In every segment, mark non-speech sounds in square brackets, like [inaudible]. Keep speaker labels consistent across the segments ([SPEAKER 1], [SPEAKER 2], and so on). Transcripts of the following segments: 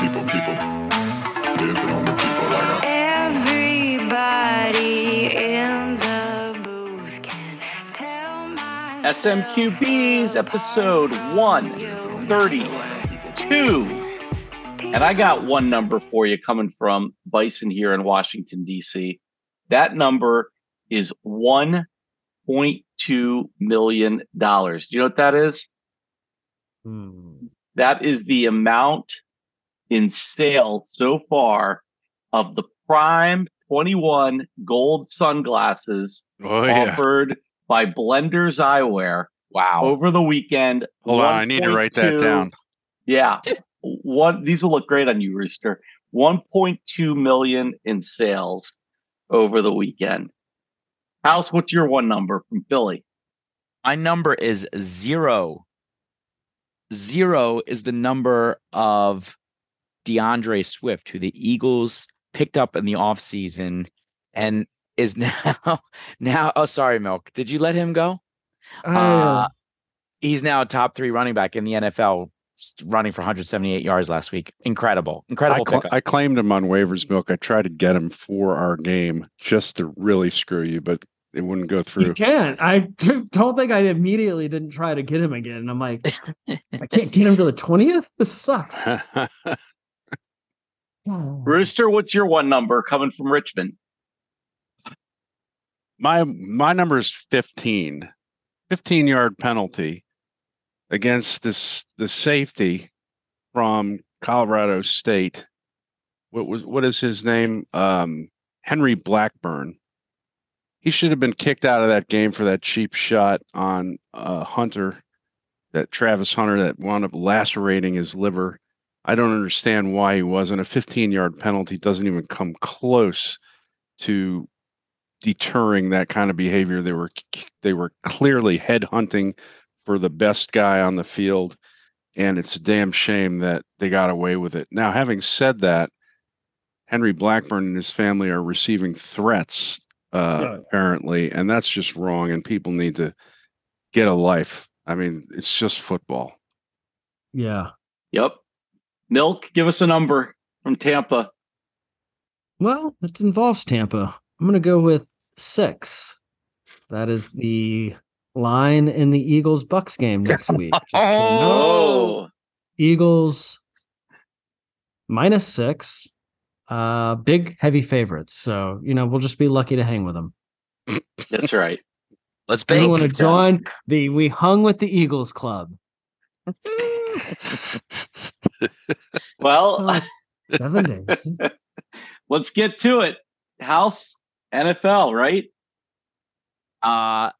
[SPEAKER 1] people, people. Dancing on the people like a
[SPEAKER 2] Everybody in the booth can tell my
[SPEAKER 3] SMQB's episode 132. And I got one number for you coming from Bison here in Washington, D.C. That number is $1.2 million. Do you know what that is? Hmm. That is the amount in sale so far of the Prime 21 gold sunglasses
[SPEAKER 4] Oh yeah.
[SPEAKER 3] offered by Blenders Eyewear
[SPEAKER 5] Wow.
[SPEAKER 3] over the weekend.
[SPEAKER 4] Hold on, I need to write that down.
[SPEAKER 3] Yeah. One these will look great on you, Rooster. 1.2 million in sales over the weekend. House, what's your one number from Philly?
[SPEAKER 5] My number is zero. Zero is the number of D'Andre Swift, who the Eagles picked up in the offseason and is [laughs] now now oh sorry, Milk. Did you let him go? Uh, he's now a top three running back in the NFL, running for 178 yards last week. Incredible,
[SPEAKER 4] I,
[SPEAKER 5] incredible
[SPEAKER 4] cl- I claimed him on waivers milk. I tried to get him for our game just to really screw you, but it wouldn't go through.
[SPEAKER 6] You can't. I d- don't think I immediately didn't try to get him again. I'm like, [laughs] I can't get him to the 20th? This sucks. [laughs]
[SPEAKER 3] Rooster, what's your one number coming from Richmond?
[SPEAKER 4] my my number is 15. 15 yard penalty against this the safety from Colorado State. What was what is his name? Um, Henry Blackburn. He should have been kicked out of that game for that cheap shot on uh, Hunter, that Travis Hunter that wound up lacerating his liver. I don't understand why he wasn't. A 15 yard penalty doesn't even come close to deterring that kind of behavior. They were they were clearly headhunting for the best guy on the field, and it's a damn shame that they got away with it. Now, having said that, Henry Blackburn and his family are receiving threats uh,
[SPEAKER 6] Yeah.
[SPEAKER 4] apparently, and that's just wrong. And people need to get a life. I mean, it's just football.
[SPEAKER 6] Yeah.
[SPEAKER 3] Yep. Milk, give us a number from Tampa.
[SPEAKER 6] Well, it involves Tampa. I'm going to go with six. That is the line in the Eagles Bucks game next [laughs] week. Just so.
[SPEAKER 3] Oh,
[SPEAKER 6] Eagles minus six. Uh, big heavy favorites. So you know we'll just be lucky to hang with them.
[SPEAKER 3] that's right.
[SPEAKER 5] Let's
[SPEAKER 6] If you want to join the We Hung with the Eagles Club. [laughs] [laughs]
[SPEAKER 3] Well, [laughs]
[SPEAKER 6] Seven days.
[SPEAKER 3] let's get to it. House, NFL, right?
[SPEAKER 5] Uh,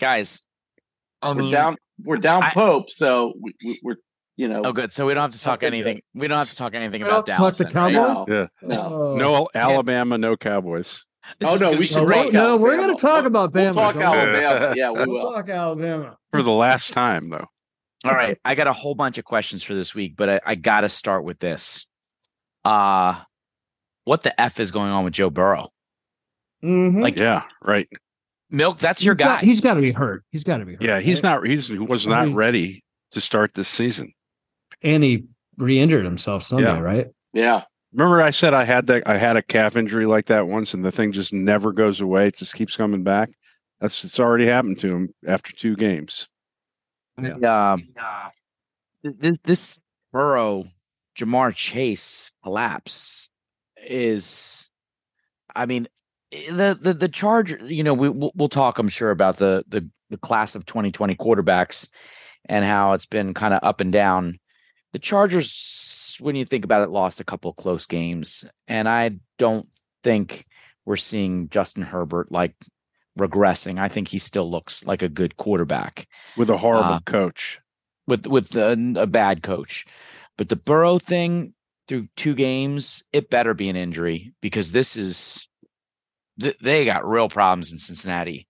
[SPEAKER 5] guys, I
[SPEAKER 3] we're
[SPEAKER 5] mean,
[SPEAKER 3] down. We're down
[SPEAKER 5] I-
[SPEAKER 3] Pope, so we, we, we're you know.
[SPEAKER 5] oh, good. So we don't have to talk
[SPEAKER 3] Okay, good.
[SPEAKER 5] anything. We don't have to talk anything
[SPEAKER 6] We don't
[SPEAKER 5] about
[SPEAKER 6] have to talk the
[SPEAKER 5] then, right?
[SPEAKER 6] Cowboys?
[SPEAKER 3] No,
[SPEAKER 4] yeah.
[SPEAKER 3] no.
[SPEAKER 6] Oh.
[SPEAKER 4] No Alabama, no Cowboys. [laughs]
[SPEAKER 3] Oh
[SPEAKER 5] This is
[SPEAKER 3] no, we
[SPEAKER 5] be
[SPEAKER 3] should
[SPEAKER 6] No,
[SPEAKER 5] great.
[SPEAKER 3] talk
[SPEAKER 6] no, we're gonna talk
[SPEAKER 3] We'll-
[SPEAKER 6] about
[SPEAKER 3] We'll
[SPEAKER 6] Bama,
[SPEAKER 3] talk. Alabama. Yeah, we
[SPEAKER 6] We'll
[SPEAKER 3] will.
[SPEAKER 6] talk Alabama.
[SPEAKER 4] For the last time, though.
[SPEAKER 5] All right, [laughs] I got a whole bunch of questions for this week, but I, I got to start with this. Uh what the f is going on with Joe Burrow?
[SPEAKER 6] Mhm.
[SPEAKER 5] Like
[SPEAKER 4] Yeah, right.
[SPEAKER 5] Milk, that's your
[SPEAKER 6] He's got-
[SPEAKER 5] guy.
[SPEAKER 6] he's got to be hurt. He's got to be hurt.
[SPEAKER 4] Yeah, he's
[SPEAKER 6] right?
[SPEAKER 4] not. He's he was not
[SPEAKER 6] he's-
[SPEAKER 4] ready to start this season.
[SPEAKER 6] And he re-injured himself Sunday,
[SPEAKER 4] Yeah.
[SPEAKER 6] right?
[SPEAKER 3] Yeah,
[SPEAKER 4] Remember, I said I had that. I had a calf injury like that once, and the thing just never goes away. It just keeps coming back. That's it's already happened to him after two games. Yeah.
[SPEAKER 5] Um, this, this Burrow, Ja'Marr Chase collapse is, I mean, eh, the the the Charger. You know, we we'll, we'll talk. I'm sure about the the the class of 2020 quarterbacks and how it's been kind of up and down. The Chargers, when you think about it, lost a couple close games, and I don't think we're seeing Justin Herbert like regressing. I think he still looks like a good quarterback
[SPEAKER 4] with a horrible
[SPEAKER 5] Uh,
[SPEAKER 4] coach.
[SPEAKER 5] with with a, a bad coach. But the Burrow thing through two games, it better be an injury because this is th- they got real problems in Cincinnati.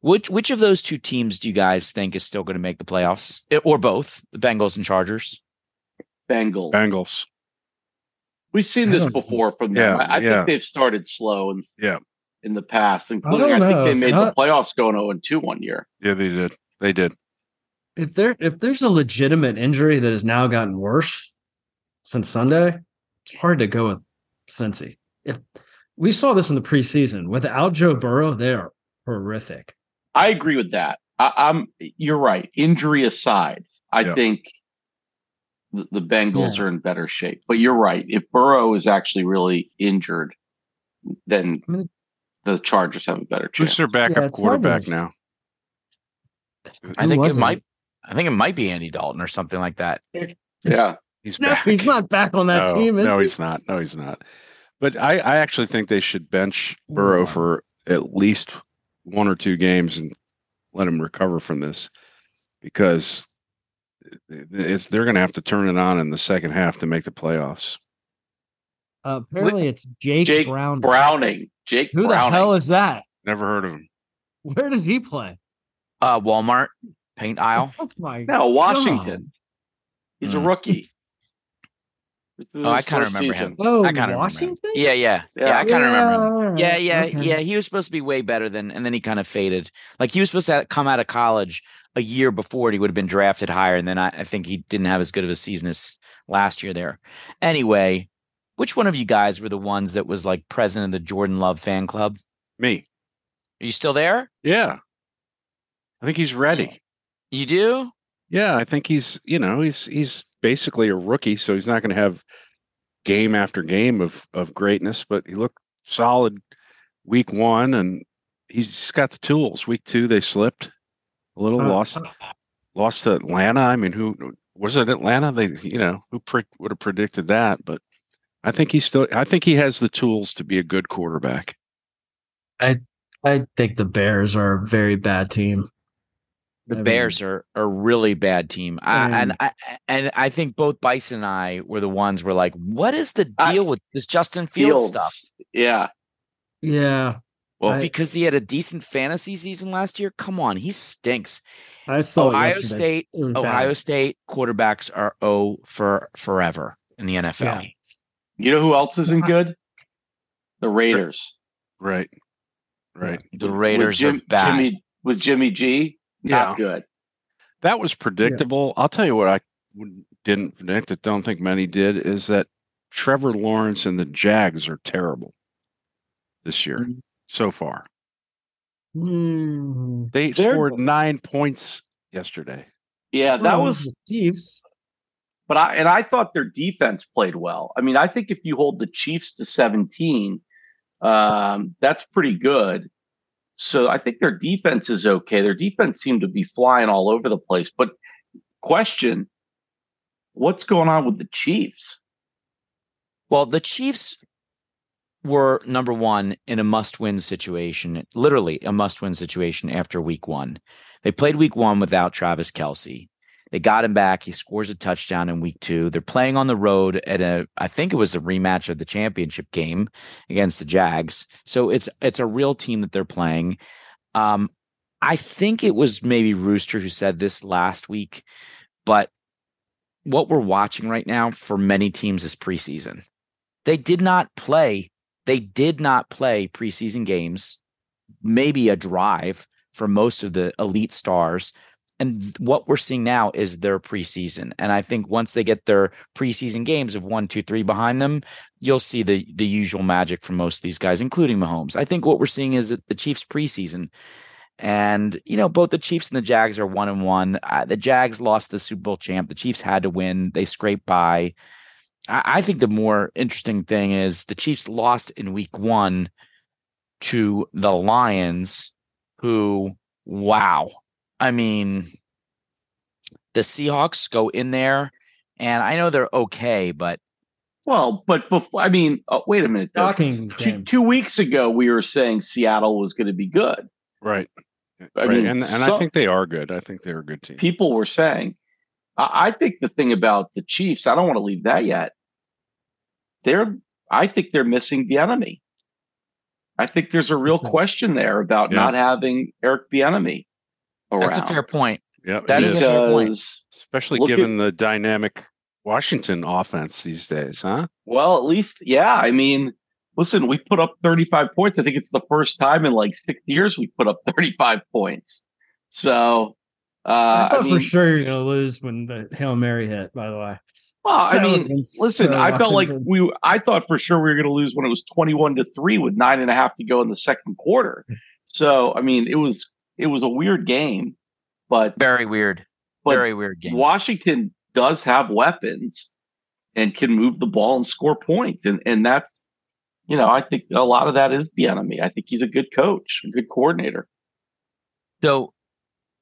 [SPEAKER 5] Which which of those two teams do you guys think is still going to make the playoffs, Eh, or both, the Bengals and Chargers?
[SPEAKER 3] Bengals.
[SPEAKER 4] Bengals.
[SPEAKER 3] We've seen this before from
[SPEAKER 4] Yeah,
[SPEAKER 3] them. I, I
[SPEAKER 4] yeah.
[SPEAKER 3] think they've started slow and
[SPEAKER 4] Yeah.
[SPEAKER 3] In the past, including
[SPEAKER 6] don't
[SPEAKER 3] I, think they made
[SPEAKER 6] Not-
[SPEAKER 3] the playoffs going 0 2 one year.
[SPEAKER 4] Yeah, they did. They did.
[SPEAKER 6] If there if there's a legitimate injury that has now gotten worse, since Sunday, it's hard to go with Cincy. If we saw this in the preseason, without Joe Burrow, they are horrific.
[SPEAKER 3] I agree with that. I, I'm. You're right. Injury aside, I
[SPEAKER 4] Yeah.
[SPEAKER 3] think the, the Bengals are in better shape. But you're right. If Burrow is actually really injured, then
[SPEAKER 6] I mean-
[SPEAKER 3] the Chargers have a better chance.
[SPEAKER 4] Who's their backup
[SPEAKER 6] it's hard to-
[SPEAKER 4] quarterback now?
[SPEAKER 5] I think
[SPEAKER 6] was
[SPEAKER 5] it might. I think it might be Andy Dalton or something like that.
[SPEAKER 3] Yeah.
[SPEAKER 4] He's
[SPEAKER 6] No,
[SPEAKER 4] back.
[SPEAKER 6] he's not back on that
[SPEAKER 4] no,
[SPEAKER 6] team, is
[SPEAKER 4] no,
[SPEAKER 6] he?
[SPEAKER 4] he's not. No, he's not. But I, I actually think they should bench Burrow
[SPEAKER 6] Wow.
[SPEAKER 4] for at least one or two games and let him recover from this because eh, eh, it's they're going to have to turn it on in the second half to make the playoffs.
[SPEAKER 6] Uh, apparently, it's Jake,
[SPEAKER 3] Jake
[SPEAKER 6] Brown.
[SPEAKER 3] Browning. Jake Browning.
[SPEAKER 6] Who the hell is that?
[SPEAKER 4] Never heard of him.
[SPEAKER 6] Where did he play?
[SPEAKER 5] Uh, Walmart paint aisle. [laughs]
[SPEAKER 6] Oh my!
[SPEAKER 3] no, Washington. He's a
[SPEAKER 5] Mm.
[SPEAKER 3] rookie.
[SPEAKER 5] Oh, I kind of remember
[SPEAKER 3] season.
[SPEAKER 5] him.
[SPEAKER 6] Oh,
[SPEAKER 5] I kind of him.
[SPEAKER 6] Washington.
[SPEAKER 5] Yeah, yeah, yeah.
[SPEAKER 3] Yeah.
[SPEAKER 5] I kind of remember him. Yeah, yeah,
[SPEAKER 6] okay.
[SPEAKER 5] yeah. He was supposed to be way better than, and then he kind of faded. Like he was supposed to come out of college a year before and he would have been drafted higher, and then I, I think he didn't have as good of a season as last year there. Anyway, which one of you guys were the ones that was like president of the Jordan Love fan club?
[SPEAKER 4] Me.
[SPEAKER 5] Are you still there?
[SPEAKER 4] Yeah. I think he's ready.
[SPEAKER 5] You do?
[SPEAKER 4] Yeah, I think he's, you know, he's he's basically a rookie, so he's not going to have game after game of of greatness, but he looked solid week 1 and he's got the tools. Week 2 they slipped a little,
[SPEAKER 6] Uh,
[SPEAKER 4] lost lost to Atlanta. I mean, who was it Atlanta? They, you know, who pre- would have predicted that, but I think he's still I think he has the tools to be a good quarterback.
[SPEAKER 6] I I think the Bears are a very bad team.
[SPEAKER 5] The
[SPEAKER 6] I mean,
[SPEAKER 5] Bears are a really bad team, I, and
[SPEAKER 6] And-
[SPEAKER 5] I and I think both Bison and I were the ones were like, "What is the
[SPEAKER 3] I-
[SPEAKER 5] deal with this Justin Fields,
[SPEAKER 3] Fields.
[SPEAKER 5] stuff?"
[SPEAKER 3] Yeah.
[SPEAKER 6] Yeah,
[SPEAKER 4] Well,
[SPEAKER 6] I-
[SPEAKER 5] Because he had a decent fantasy season last year. Come on, he stinks.
[SPEAKER 6] I saw
[SPEAKER 5] Ohio. State,
[SPEAKER 6] It was bad.
[SPEAKER 5] Ohio State quarterbacks are O for forever in the NFL.
[SPEAKER 6] Yeah.
[SPEAKER 3] You know who else isn't good? The Raiders.
[SPEAKER 4] right. Right.
[SPEAKER 5] The Raiders
[SPEAKER 3] Jim-
[SPEAKER 5] are bad.
[SPEAKER 3] Jimmy with Jimmy G. Not
[SPEAKER 4] Yeah.
[SPEAKER 3] good.
[SPEAKER 4] That was predictable. I'll tell you what I didn't predict. I don't think many did. Is that Trevor Lawrence and the Jags are terrible this year
[SPEAKER 6] Mm.
[SPEAKER 4] so far.
[SPEAKER 6] Hmm.
[SPEAKER 4] They
[SPEAKER 3] They're-
[SPEAKER 4] scored nine points yesterday.
[SPEAKER 3] Yeah, that
[SPEAKER 6] Well,
[SPEAKER 3] was
[SPEAKER 6] the Chiefs.
[SPEAKER 3] But I and I thought their defense played well. I mean, I think if you hold the Chiefs to 17, um, that's pretty good. So I think their defense is okay. Their defense seemed to be flying all over the place. But question, what's going on with the Chiefs?
[SPEAKER 5] Well, the Chiefs were number one in a must win situation, literally a must win situation after week one. They played week one without Travis Kelce. They got him back. He scores a touchdown in week two. They're playing on the road at a, I think it was a rematch of the championship game against the Jags. So it's it's a real team that they're playing. Um, I think it was maybe Rooster who said this last week, but what we're watching right now for many teams is preseason. They did not play. They did not play preseason games, maybe a drive for most of the elite stars. And what we're seeing now is their preseason. And I think once they get their preseason games of one, two, three behind them, you'll see the the usual magic from most of these guys, including Mahomes. I think what we're seeing is that the Chiefs preseason. And you know, both the Chiefs and the Jags are one and one. Uh, the Jags lost the Super Bowl champ. The Chiefs had to win. They scraped by. I, I think the more interesting thing is the Chiefs lost in Week One to the Lions, who, wow, I mean, the Seahawks go in there, and I know they're okay, but
[SPEAKER 3] Well, but before I mean, oh, wait a minute. though.
[SPEAKER 6] Shocking.
[SPEAKER 3] Two, two weeks ago, we were saying Seattle was going to be good.
[SPEAKER 4] Right.
[SPEAKER 3] I
[SPEAKER 4] right.
[SPEAKER 3] mean,
[SPEAKER 4] and and I think they are good. I think they're a good team.
[SPEAKER 3] people were saying. I, I think the thing about the Chiefs, I don't want to leave that yet. They're, I think they're missing Bieniemy. I think there's a real question there about
[SPEAKER 4] Yeah.
[SPEAKER 3] not having Eric Bieniemy around.
[SPEAKER 5] that's a fair point.
[SPEAKER 4] Yeah,
[SPEAKER 5] that
[SPEAKER 4] is
[SPEAKER 5] is
[SPEAKER 4] is.
[SPEAKER 5] a fair point.
[SPEAKER 4] Especially
[SPEAKER 3] look at-
[SPEAKER 4] given the dynamic Washington offense these days, huh?
[SPEAKER 3] well, at least, yeah. I mean, listen, we put up 35 points. I think it's the first time in like six years we put up [laughs] 35 points. So, uh,
[SPEAKER 6] I
[SPEAKER 3] I,
[SPEAKER 6] thought
[SPEAKER 3] mean,
[SPEAKER 6] for sure you're gonna lose when the hail mary hit. By the way,
[SPEAKER 3] Well, I
[SPEAKER 6] That
[SPEAKER 3] mean, listen,
[SPEAKER 6] so
[SPEAKER 3] I felt like we, I thought for sure we were going to lose when it was 21 to three with nine and a half to go in the second quarter. So, I mean, it was, it was a weird game, but,
[SPEAKER 5] Very weird.
[SPEAKER 3] but
[SPEAKER 5] Very weird game.
[SPEAKER 3] Washington does have weapons and can move the ball and score points. And, and that's, you know, I think a lot of that is Bieniemy. I think he's a good coach, a good coordinator.
[SPEAKER 5] So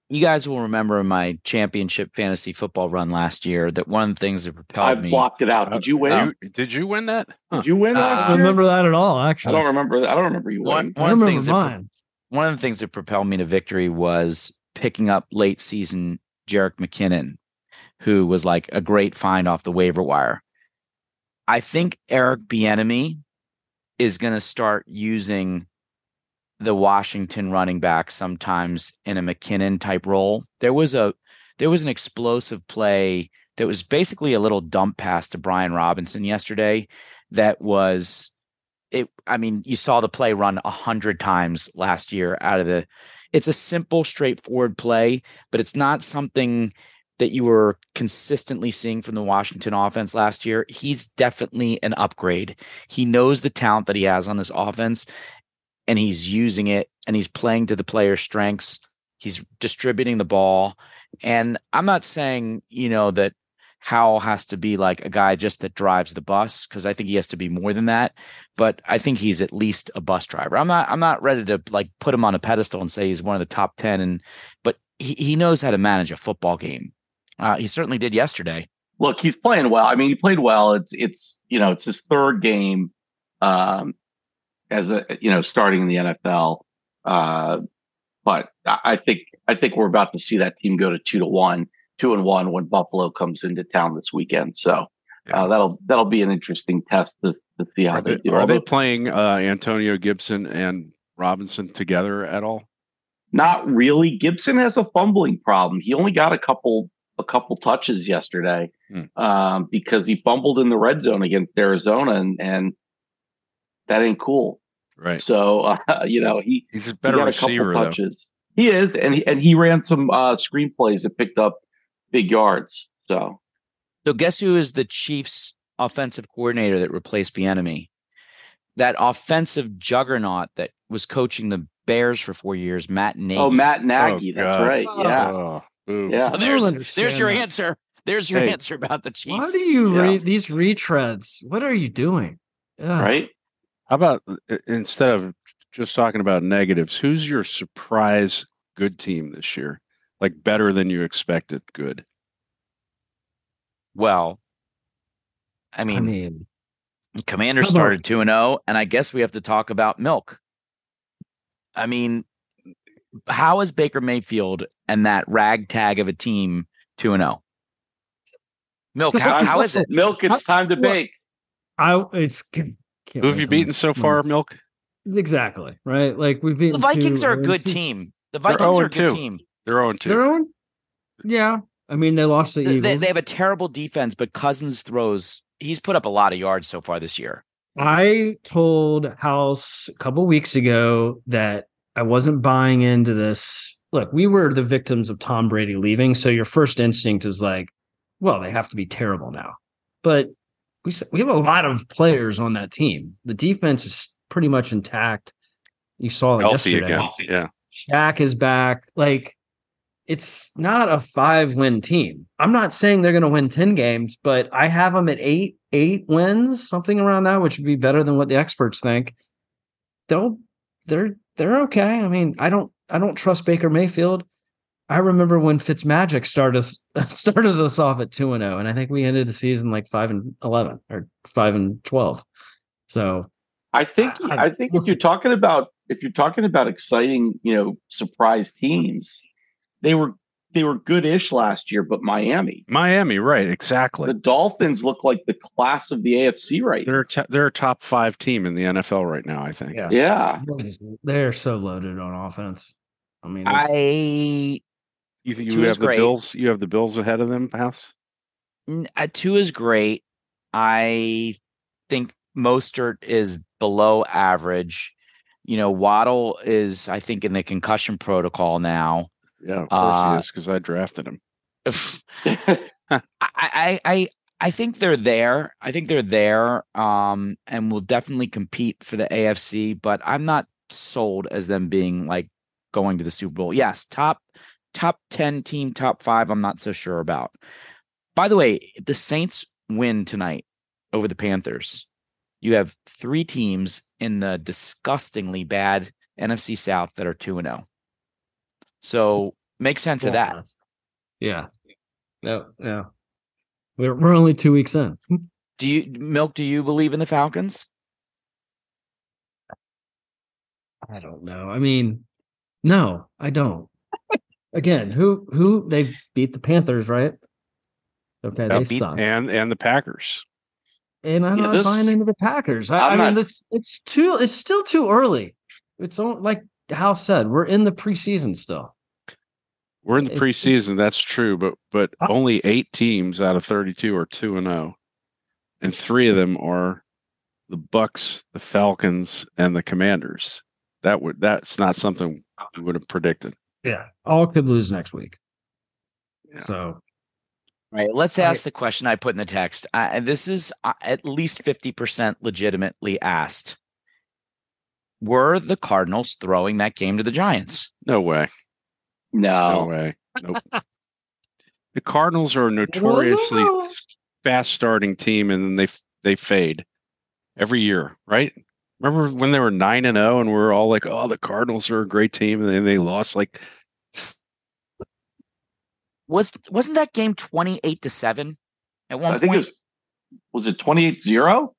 [SPEAKER 5] you guys will remember my championship fantasy football run last year that one of the things that propelled
[SPEAKER 3] I've
[SPEAKER 5] me
[SPEAKER 3] blocked it out. Did you win?
[SPEAKER 4] Uh, did you win that? Huh.
[SPEAKER 3] Did you win
[SPEAKER 5] Uh,
[SPEAKER 6] I don't remember that at all. Actually, I
[SPEAKER 3] don't remember. I don't remember you
[SPEAKER 5] one,
[SPEAKER 3] winning.
[SPEAKER 6] I
[SPEAKER 5] one of
[SPEAKER 6] remember
[SPEAKER 5] the things that pro-
[SPEAKER 6] mine.
[SPEAKER 5] One of the things that propelled me to victory was picking up late season Jerick McKinnon, who was like a great find off the waiver wire. I think Eric Bieniemy is going to start using the Washington running back sometimes in a McKinnon type role. There was a there was an explosive play that was basically a little dump pass to Brian Robinson yesterday that was it I mean you saw the play run a hundred times last year out of the it's a simple straightforward play but it's not something that you were consistently seeing from the Washington offense last year. He's definitely an upgrade. He knows the talent that he has on this offense and he's using it and he's playing to the player's strengths. He's distributing the ball and I'm not saying you know that Howell has to be like a guy just that drives the bus because I think he has to be more than that. But I think he's at least a bus driver. I'm not I'm not ready to like put him on a pedestal and say he's one of the top ten. And but he, he knows how to manage a football game. Uh, he certainly did yesterday.
[SPEAKER 3] look, he's playing well. I mean, he played well. It's it's you know it's his third game um, as a you know starting in the NFL. Uh, but I think I think we're about to see that team go to two to one, two and one when Buffalo comes into town this weekend. So uh, that'll that'll be an interesting test to, to see how
[SPEAKER 4] Are
[SPEAKER 3] they,
[SPEAKER 4] they,
[SPEAKER 3] do.
[SPEAKER 4] are they playing uh, Antonio Gibson and Robinson together at all?
[SPEAKER 3] not really. Gibson has a fumbling problem. He only got a couple a couple touches yesterday
[SPEAKER 4] Hmm.
[SPEAKER 3] um, because he fumbled in the red zone against Arizona, and and that ain't cool.
[SPEAKER 4] Right.
[SPEAKER 3] So uh, [laughs] you know he,
[SPEAKER 4] He's a
[SPEAKER 3] he
[SPEAKER 4] better
[SPEAKER 3] got a
[SPEAKER 4] receiver
[SPEAKER 3] couple
[SPEAKER 4] though.
[SPEAKER 3] touches. He is, and he, and he ran some uh, screenplays that picked up big yards. So
[SPEAKER 5] So guess who is the Chiefs offensive coordinator that replaced Bieniemy? That offensive juggernaut that was coaching the Bears for four years, Matt Nagy.
[SPEAKER 3] oh, Matt Nagy, that's
[SPEAKER 4] God.
[SPEAKER 3] right. Yeah,
[SPEAKER 4] Oh.
[SPEAKER 3] Yeah.
[SPEAKER 5] So there's there's your
[SPEAKER 6] that.
[SPEAKER 5] answer. There's your
[SPEAKER 4] Hey.
[SPEAKER 5] answer about the Chiefs.
[SPEAKER 6] Why do you
[SPEAKER 3] Yeah.
[SPEAKER 6] read these retreads? What are you doing? Ugh.
[SPEAKER 3] right.
[SPEAKER 4] How about uh, instead of just talking about negatives, who's your surprise good team this year? Like better than you expected. Good.
[SPEAKER 5] Well, I mean,
[SPEAKER 6] I mean,
[SPEAKER 5] Commander started 2 and 0, and I guess we have to talk about milk. I mean, how is Baker Mayfield and that ragtag of a team 2 and 0? Milk, how, how is it?
[SPEAKER 3] Milk, it's time to bake.
[SPEAKER 6] I it's can't
[SPEAKER 4] Who have you beaten so
[SPEAKER 6] month.
[SPEAKER 4] far, Milk?
[SPEAKER 6] Exactly right. Like we've
[SPEAKER 5] been
[SPEAKER 6] The
[SPEAKER 5] Vikings
[SPEAKER 6] two-
[SPEAKER 5] are a good
[SPEAKER 6] two-
[SPEAKER 5] team. The Vikings oh are a
[SPEAKER 4] 0-2.
[SPEAKER 5] good team.
[SPEAKER 4] They're 0 2.
[SPEAKER 6] Their own. Yeah, I mean they lost the
[SPEAKER 5] They,
[SPEAKER 6] Eagles.
[SPEAKER 5] they, they have a terrible defense, but Cousins throws. He's put up a lot of yards so far this year.
[SPEAKER 6] I told House a couple weeks ago that I wasn't buying into this. Look, we were the victims of Tom Brady leaving, so your first instinct is like, well, they have to be terrible now. But we we have a lot of players on that team. The defense is pretty much intact. You saw it
[SPEAKER 4] Healthy
[SPEAKER 6] yesterday.
[SPEAKER 4] again. Yeah.
[SPEAKER 6] Shaq is back. Like, it's not a five win team. I'm not saying they're going to win 10 games, but I have them at eight, eight wins, something around that, which would be better than what the experts think. They'll, they're, they're okay. I mean, I don't, I don't trust Baker Mayfield. I remember when Fitzmagic started us, [laughs] started us off at 2 and 0, and I think we ended the season like 5 and 11 or 5 and 12. So,
[SPEAKER 3] I think
[SPEAKER 6] I-
[SPEAKER 3] I think if you're talking about if you're talking about exciting, you know, surprise teams, they were they were good-ish last year, but Miami,
[SPEAKER 4] Miami, right. Exactly.
[SPEAKER 3] the Dolphins look like the class of the AFC right.
[SPEAKER 4] They're a t- they're a top five team in the NFL right now. I think.
[SPEAKER 6] yeah.
[SPEAKER 3] Yeah,
[SPEAKER 6] They're so loaded on offense. I mean,
[SPEAKER 5] I
[SPEAKER 4] You think you have the
[SPEAKER 5] great.
[SPEAKER 4] Bills? You have the Bills ahead of them, House.
[SPEAKER 5] Uh, two is great. I think Mostert is below average. You know, Waddle is, I think, in the concussion protocol now.
[SPEAKER 4] Yeah, of course
[SPEAKER 5] Uh,
[SPEAKER 4] he is because I drafted him. [laughs]
[SPEAKER 5] I, I, I, I think they're there. I think they're there, um, and will definitely compete for the AFC. But I'm not sold as them being like going to the Super Bowl. Yes, top top ten team, top five. I'm not so sure about. By the way, if the Saints win tonight over the Panthers, you have three teams in the disgustingly bad NFC South that are two and zero. So make sense of that.
[SPEAKER 6] Yeah. No, yeah. We're we're only two weeks in.
[SPEAKER 5] Do you milk? Do you believe in the Falcons?
[SPEAKER 6] I don't know. I mean, no, I don't. Again, who who they beat the Panthers, right? Okay,
[SPEAKER 4] Yep.
[SPEAKER 6] they
[SPEAKER 5] Beat-
[SPEAKER 6] suck.
[SPEAKER 4] and and the Packers.
[SPEAKER 6] And I'm
[SPEAKER 3] Yeah,
[SPEAKER 6] not
[SPEAKER 3] this-
[SPEAKER 6] buying into the Packers. I, I
[SPEAKER 3] I'm
[SPEAKER 6] mean,
[SPEAKER 3] not-
[SPEAKER 6] this it's too it's still too early. It's on, like Hal said, we're in the preseason still.
[SPEAKER 4] We're in the
[SPEAKER 6] It's-
[SPEAKER 4] preseason, that's true, but but
[SPEAKER 6] I-
[SPEAKER 4] only eight teams out of 32 are 2 and 0. And 3 of them are the Bucks, the Falcons, and the Commanders. That would that's not something we would have predicted.
[SPEAKER 6] Yeah, all could lose next week.
[SPEAKER 4] Yeah.
[SPEAKER 6] So
[SPEAKER 5] Right. Let's
[SPEAKER 6] I-
[SPEAKER 5] ask the question I put in the text. Uh, and this is uh, at least 50% legitimately asked. Were the Cardinals throwing that game to the Giants?
[SPEAKER 4] No way. No
[SPEAKER 3] No.
[SPEAKER 4] way. Nope. [laughs] the Cardinals are a notoriously fast starting team and then they they fade every year, right? Remember when they were 9 and 0 and we are all like, "Oh, the Cardinals are a great team." And then they lost like
[SPEAKER 5] Was wasn't that game 28 to 7 at one
[SPEAKER 3] I think it was was it 28-0?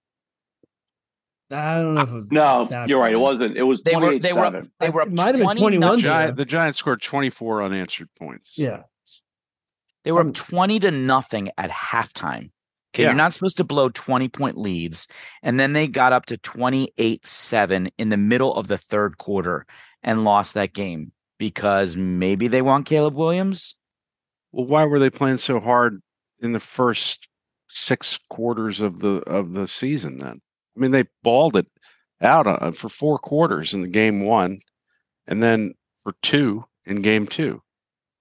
[SPEAKER 6] I don't know if it was
[SPEAKER 3] No,
[SPEAKER 6] that
[SPEAKER 3] you're right. It wasn't. It was
[SPEAKER 5] They were
[SPEAKER 3] 28
[SPEAKER 5] they were they were
[SPEAKER 6] It
[SPEAKER 5] up
[SPEAKER 6] might have been 21
[SPEAKER 5] nothing.
[SPEAKER 4] Giant, the Giants scored 24 unanswered points.
[SPEAKER 6] Yeah.
[SPEAKER 5] They were
[SPEAKER 6] Um,
[SPEAKER 5] up 20 to nothing at halftime. Okay,
[SPEAKER 4] Yeah.
[SPEAKER 5] you're not supposed to blow 20 point leads. And then they got up to 28 7 in the middle of the third quarter and lost that game because maybe they want Caleb Williams.
[SPEAKER 4] Well, why were they playing so hard in the first six quarters of the of the season? Then, I mean, they balled it out uh, for four quarters in the game one, and then for two in game two.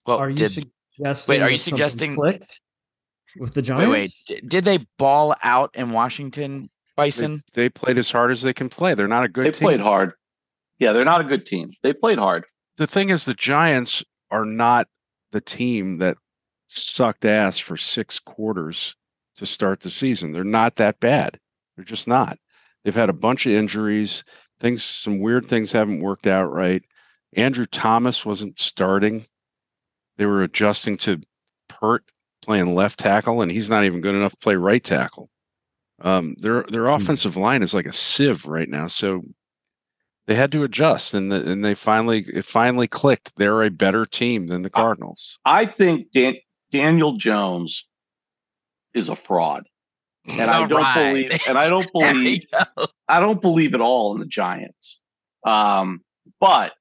[SPEAKER 5] Well,
[SPEAKER 6] are you
[SPEAKER 5] did,
[SPEAKER 6] suggesting?
[SPEAKER 5] wait, are you suggesting-
[SPEAKER 6] clicked with the Giants?
[SPEAKER 5] wait, d- did they ball out in Washington, Bison?
[SPEAKER 4] they played as hard as they can play. They're not a good team.
[SPEAKER 3] They
[SPEAKER 4] team.
[SPEAKER 3] played hard. Yeah, they're not a good team. They played hard.
[SPEAKER 4] the thing is the Giants are not the team that sucked ass for six quarters to start the season. They're not that bad. They're just not. They've had a bunch of injuries. Things some weird things haven't worked out right. Andrew Thomas wasn't starting. They were adjusting to Pert playing left tackle, and he's not even good enough to play right tackle. Um, their their offensive line is like a sieve right now. So they had to adjust, and the, and they finally it finally clicked. They're a better team than the Cardinals.
[SPEAKER 3] I think Dan- Daniel Jones is a fraud, and I don't
[SPEAKER 5] right.
[SPEAKER 3] believe. And I don't [laughs] believe. I don't believe at all in the Giants. Um, but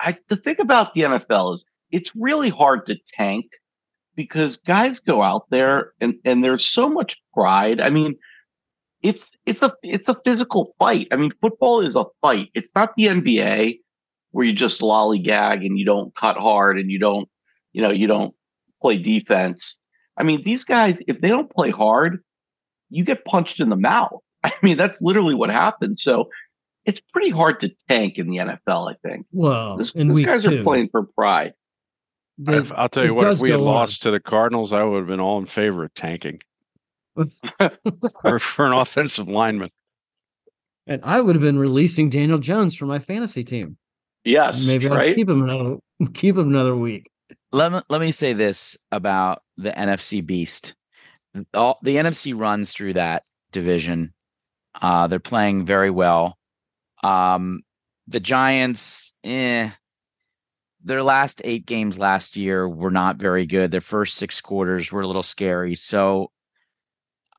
[SPEAKER 3] I the thing about the NFL is it's really hard to tank because guys go out there and and there's so much pride. I mean, it's it's a it's a physical fight. I mean, football is a fight. It's not the NBA where you just lollygag and you don't cut hard and you don't you know you don't play defense. I mean, these guys if they don't play hard, you get punched in the mouth. [laughs] I mean, that's literally what happens. So it's pretty hard to tank in the NFL. I think
[SPEAKER 6] Well,
[SPEAKER 3] this,
[SPEAKER 6] in
[SPEAKER 3] these guys
[SPEAKER 6] two,
[SPEAKER 3] are playing for pride.
[SPEAKER 6] the-
[SPEAKER 4] If- I'll tell you what, if we had
[SPEAKER 6] go on.
[SPEAKER 4] lost to the Cardinals, I would have been all in favor of tanking [laughs] [laughs] for, for an offensive lineman.
[SPEAKER 6] and I would have been releasing Daniel Jones for my fantasy team.
[SPEAKER 3] Yes,
[SPEAKER 6] Maybe I'll
[SPEAKER 3] right.
[SPEAKER 6] keep him another keep him another week.
[SPEAKER 5] let me let me say this about the NFC beast. All the NFC runs through that division. Uh, they're playing very well. Um, the Giants, eh, their last eight games last year were not very good. Their first six quarters were a little scary. So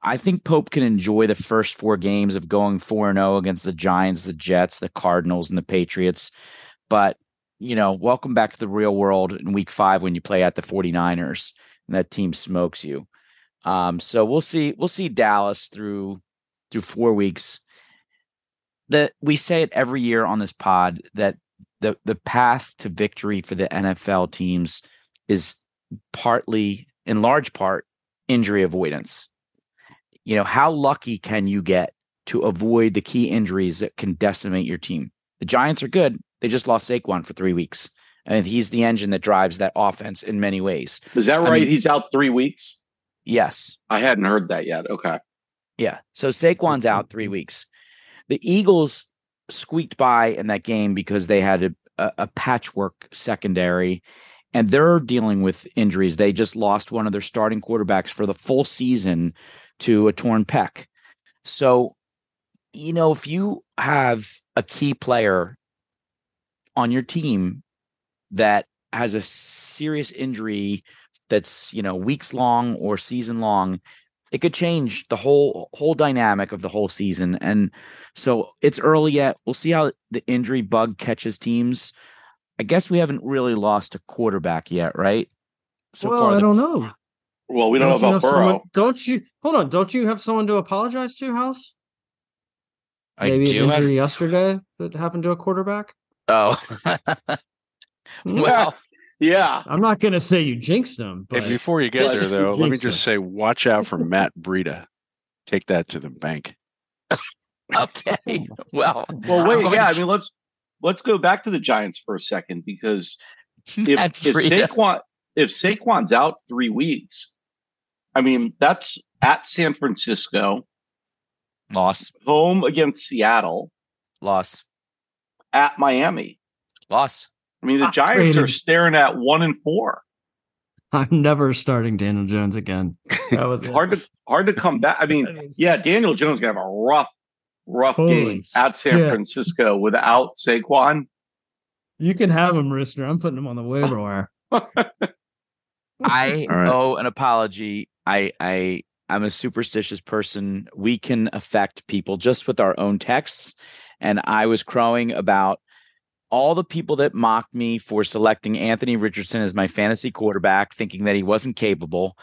[SPEAKER 5] I think Pope can enjoy the first four games of going 4 0 against the Giants, the Jets, the Cardinals, and the Patriots. But, you know, welcome back to the real world in week five when you play at the 49ers and that team smokes you. Um, so we'll see, we'll see Dallas through through four weeks. That we say it every year on this pod that the the path to victory for the NFL teams is partly, in large part, injury avoidance. you know, how lucky can you get to avoid the key injuries that can decimate your team? The Giants are good. They just lost Saquon for three weeks, and he's the engine that drives that offense in many ways.
[SPEAKER 3] Is that
[SPEAKER 5] I
[SPEAKER 3] right?
[SPEAKER 5] mean-
[SPEAKER 3] He's out three weeks.
[SPEAKER 5] Yes,
[SPEAKER 3] I hadn't heard that yet. Okay.
[SPEAKER 5] Yeah. So Saquon's out three [laughs] weeks. The Eagles squeaked by in that game because they had a, a, a patchwork secondary and they're dealing with injuries. They just lost one of their starting quarterbacks for the full season to a torn pec. So, you know, if you have a key player on your team that has a serious injury that's, you know, weeks long or season long, it could change the whole whole dynamic of the whole season. And so it's early yet. We'll see how the injury bug catches teams. I guess we haven't really lost a quarterback yet, right? So
[SPEAKER 6] well,
[SPEAKER 5] far,
[SPEAKER 6] I
[SPEAKER 5] the-
[SPEAKER 6] don't know.
[SPEAKER 3] Well, we don't,
[SPEAKER 6] you
[SPEAKER 3] know
[SPEAKER 6] have
[SPEAKER 3] about Burrow.
[SPEAKER 6] someone- don't you? Hold on. Don't you have someone to apologize to, House?
[SPEAKER 5] I
[SPEAKER 6] Maybe
[SPEAKER 5] do
[SPEAKER 6] an
[SPEAKER 5] have.
[SPEAKER 6] injury yesterday that happened to a quarterback.
[SPEAKER 5] Oh, [laughs] [laughs] well,
[SPEAKER 3] Yeah.
[SPEAKER 6] I'm not going to say you jinxed him, but
[SPEAKER 4] Hey, before you get there, though, let me just
[SPEAKER 6] him.
[SPEAKER 4] say, watch out for Matt Breida. Take that to the bank. [laughs]
[SPEAKER 5] okay. Well,
[SPEAKER 3] Well, wait.
[SPEAKER 5] going
[SPEAKER 3] Yeah. I mean, let's let's go back to the Giants for a second because [laughs] if
[SPEAKER 5] Matt
[SPEAKER 3] if
[SPEAKER 5] Breida.
[SPEAKER 3] Saquon if Saquon's out three weeks, I mean that's at San Francisco,
[SPEAKER 5] loss,
[SPEAKER 3] home against Seattle,
[SPEAKER 5] loss,
[SPEAKER 3] at Miami.
[SPEAKER 5] loss.
[SPEAKER 3] I mean, the
[SPEAKER 6] Not
[SPEAKER 3] Giants are staring at one and four.
[SPEAKER 6] I'm never starting Daniel Jones again. That was [laughs]
[SPEAKER 3] hard to hard to come back. I mean, [laughs] yeah, Daniel Jones gonna have a rough, rough
[SPEAKER 6] Holy
[SPEAKER 3] game at San
[SPEAKER 6] shit.
[SPEAKER 3] Francisco without Saquon.
[SPEAKER 6] You can have him, Rooster. I'm putting him on the waiver wire. [laughs]
[SPEAKER 5] I
[SPEAKER 4] All right.
[SPEAKER 5] owe an apology. I I I'm a superstitious person. We can affect people just with our own texts. And I was crowing about all the people that mocked me for selecting Anthony Richardson as my fantasy quarterback, thinking that he wasn't capable.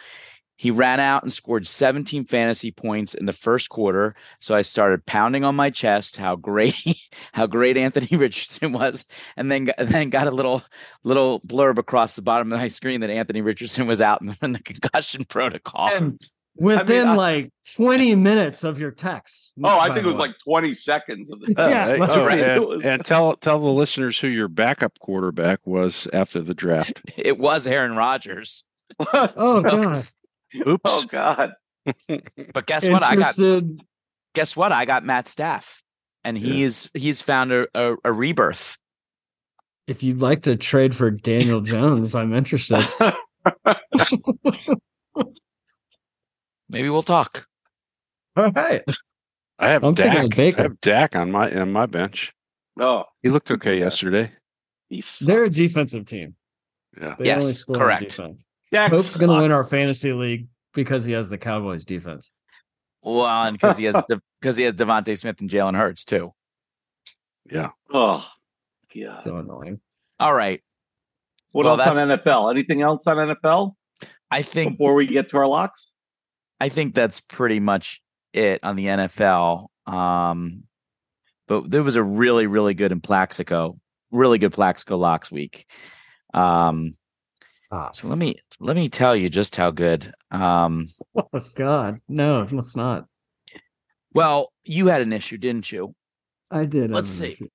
[SPEAKER 5] He ran out and scored 17 fantasy points in the first quarter. So I started pounding on my chest how great [laughs] how great Anthony [laughs] Richardson was, and then then got a little little blurb across the bottom of my screen that Anthony Richardson was out in the concussion protocol.
[SPEAKER 6] And within
[SPEAKER 3] I-
[SPEAKER 6] like 20 [laughs] minutes of your text.
[SPEAKER 3] Oh, I think it was
[SPEAKER 6] way.
[SPEAKER 3] like 20 seconds of the [laughs]
[SPEAKER 6] Yeah,
[SPEAKER 4] oh,
[SPEAKER 6] right.
[SPEAKER 4] And, and tell tell the listeners who your backup quarterback was after the draft. [laughs]
[SPEAKER 5] it was Aaron Rodgers,
[SPEAKER 6] Oh,
[SPEAKER 5] So-
[SPEAKER 6] God.
[SPEAKER 4] Oops.
[SPEAKER 3] oh God.
[SPEAKER 5] but guess what? I got guess what? I got Matt Staff, and he's he's found a, a, a rebirth.
[SPEAKER 6] If you'd like to trade for Daniel Jones, I'm interested.
[SPEAKER 5] Maybe we'll talk.
[SPEAKER 6] All right.
[SPEAKER 4] I have
[SPEAKER 6] I'm thinking of
[SPEAKER 4] Dak.
[SPEAKER 6] Baker.
[SPEAKER 4] I have Dak on my on my bench.
[SPEAKER 3] oh,
[SPEAKER 4] He looked okay
[SPEAKER 3] Yeah.
[SPEAKER 4] yesterday.
[SPEAKER 3] he's
[SPEAKER 6] They're a defensive team.
[SPEAKER 4] Yeah.
[SPEAKER 6] They
[SPEAKER 5] Yes,
[SPEAKER 6] only score on
[SPEAKER 5] correct.
[SPEAKER 6] defense.
[SPEAKER 3] Dak
[SPEAKER 6] Pope's going to win our fantasy league because he has the Cowboys defense.
[SPEAKER 5] Well, and because he has [laughs] because he has DeVonta Smith and Jalen Hurts too.
[SPEAKER 4] Yeah.
[SPEAKER 3] Oh, yeah.
[SPEAKER 6] So annoying.
[SPEAKER 5] All right,
[SPEAKER 3] What
[SPEAKER 5] Well,
[SPEAKER 3] else on NFL? Anything else on NFL
[SPEAKER 5] I think
[SPEAKER 3] before we get to our locks?
[SPEAKER 5] I think that's pretty much it on the NFL. Um, but there was a really, really good in Plaxico, really good Plaxico locks week. Um,
[SPEAKER 6] Ah.
[SPEAKER 5] so let me let me tell you just how good. Um, [laughs]
[SPEAKER 6] Oh, God. No, let's not.
[SPEAKER 5] well, you had an issue, didn't you?
[SPEAKER 6] I did.
[SPEAKER 5] Let's see.
[SPEAKER 6] issue.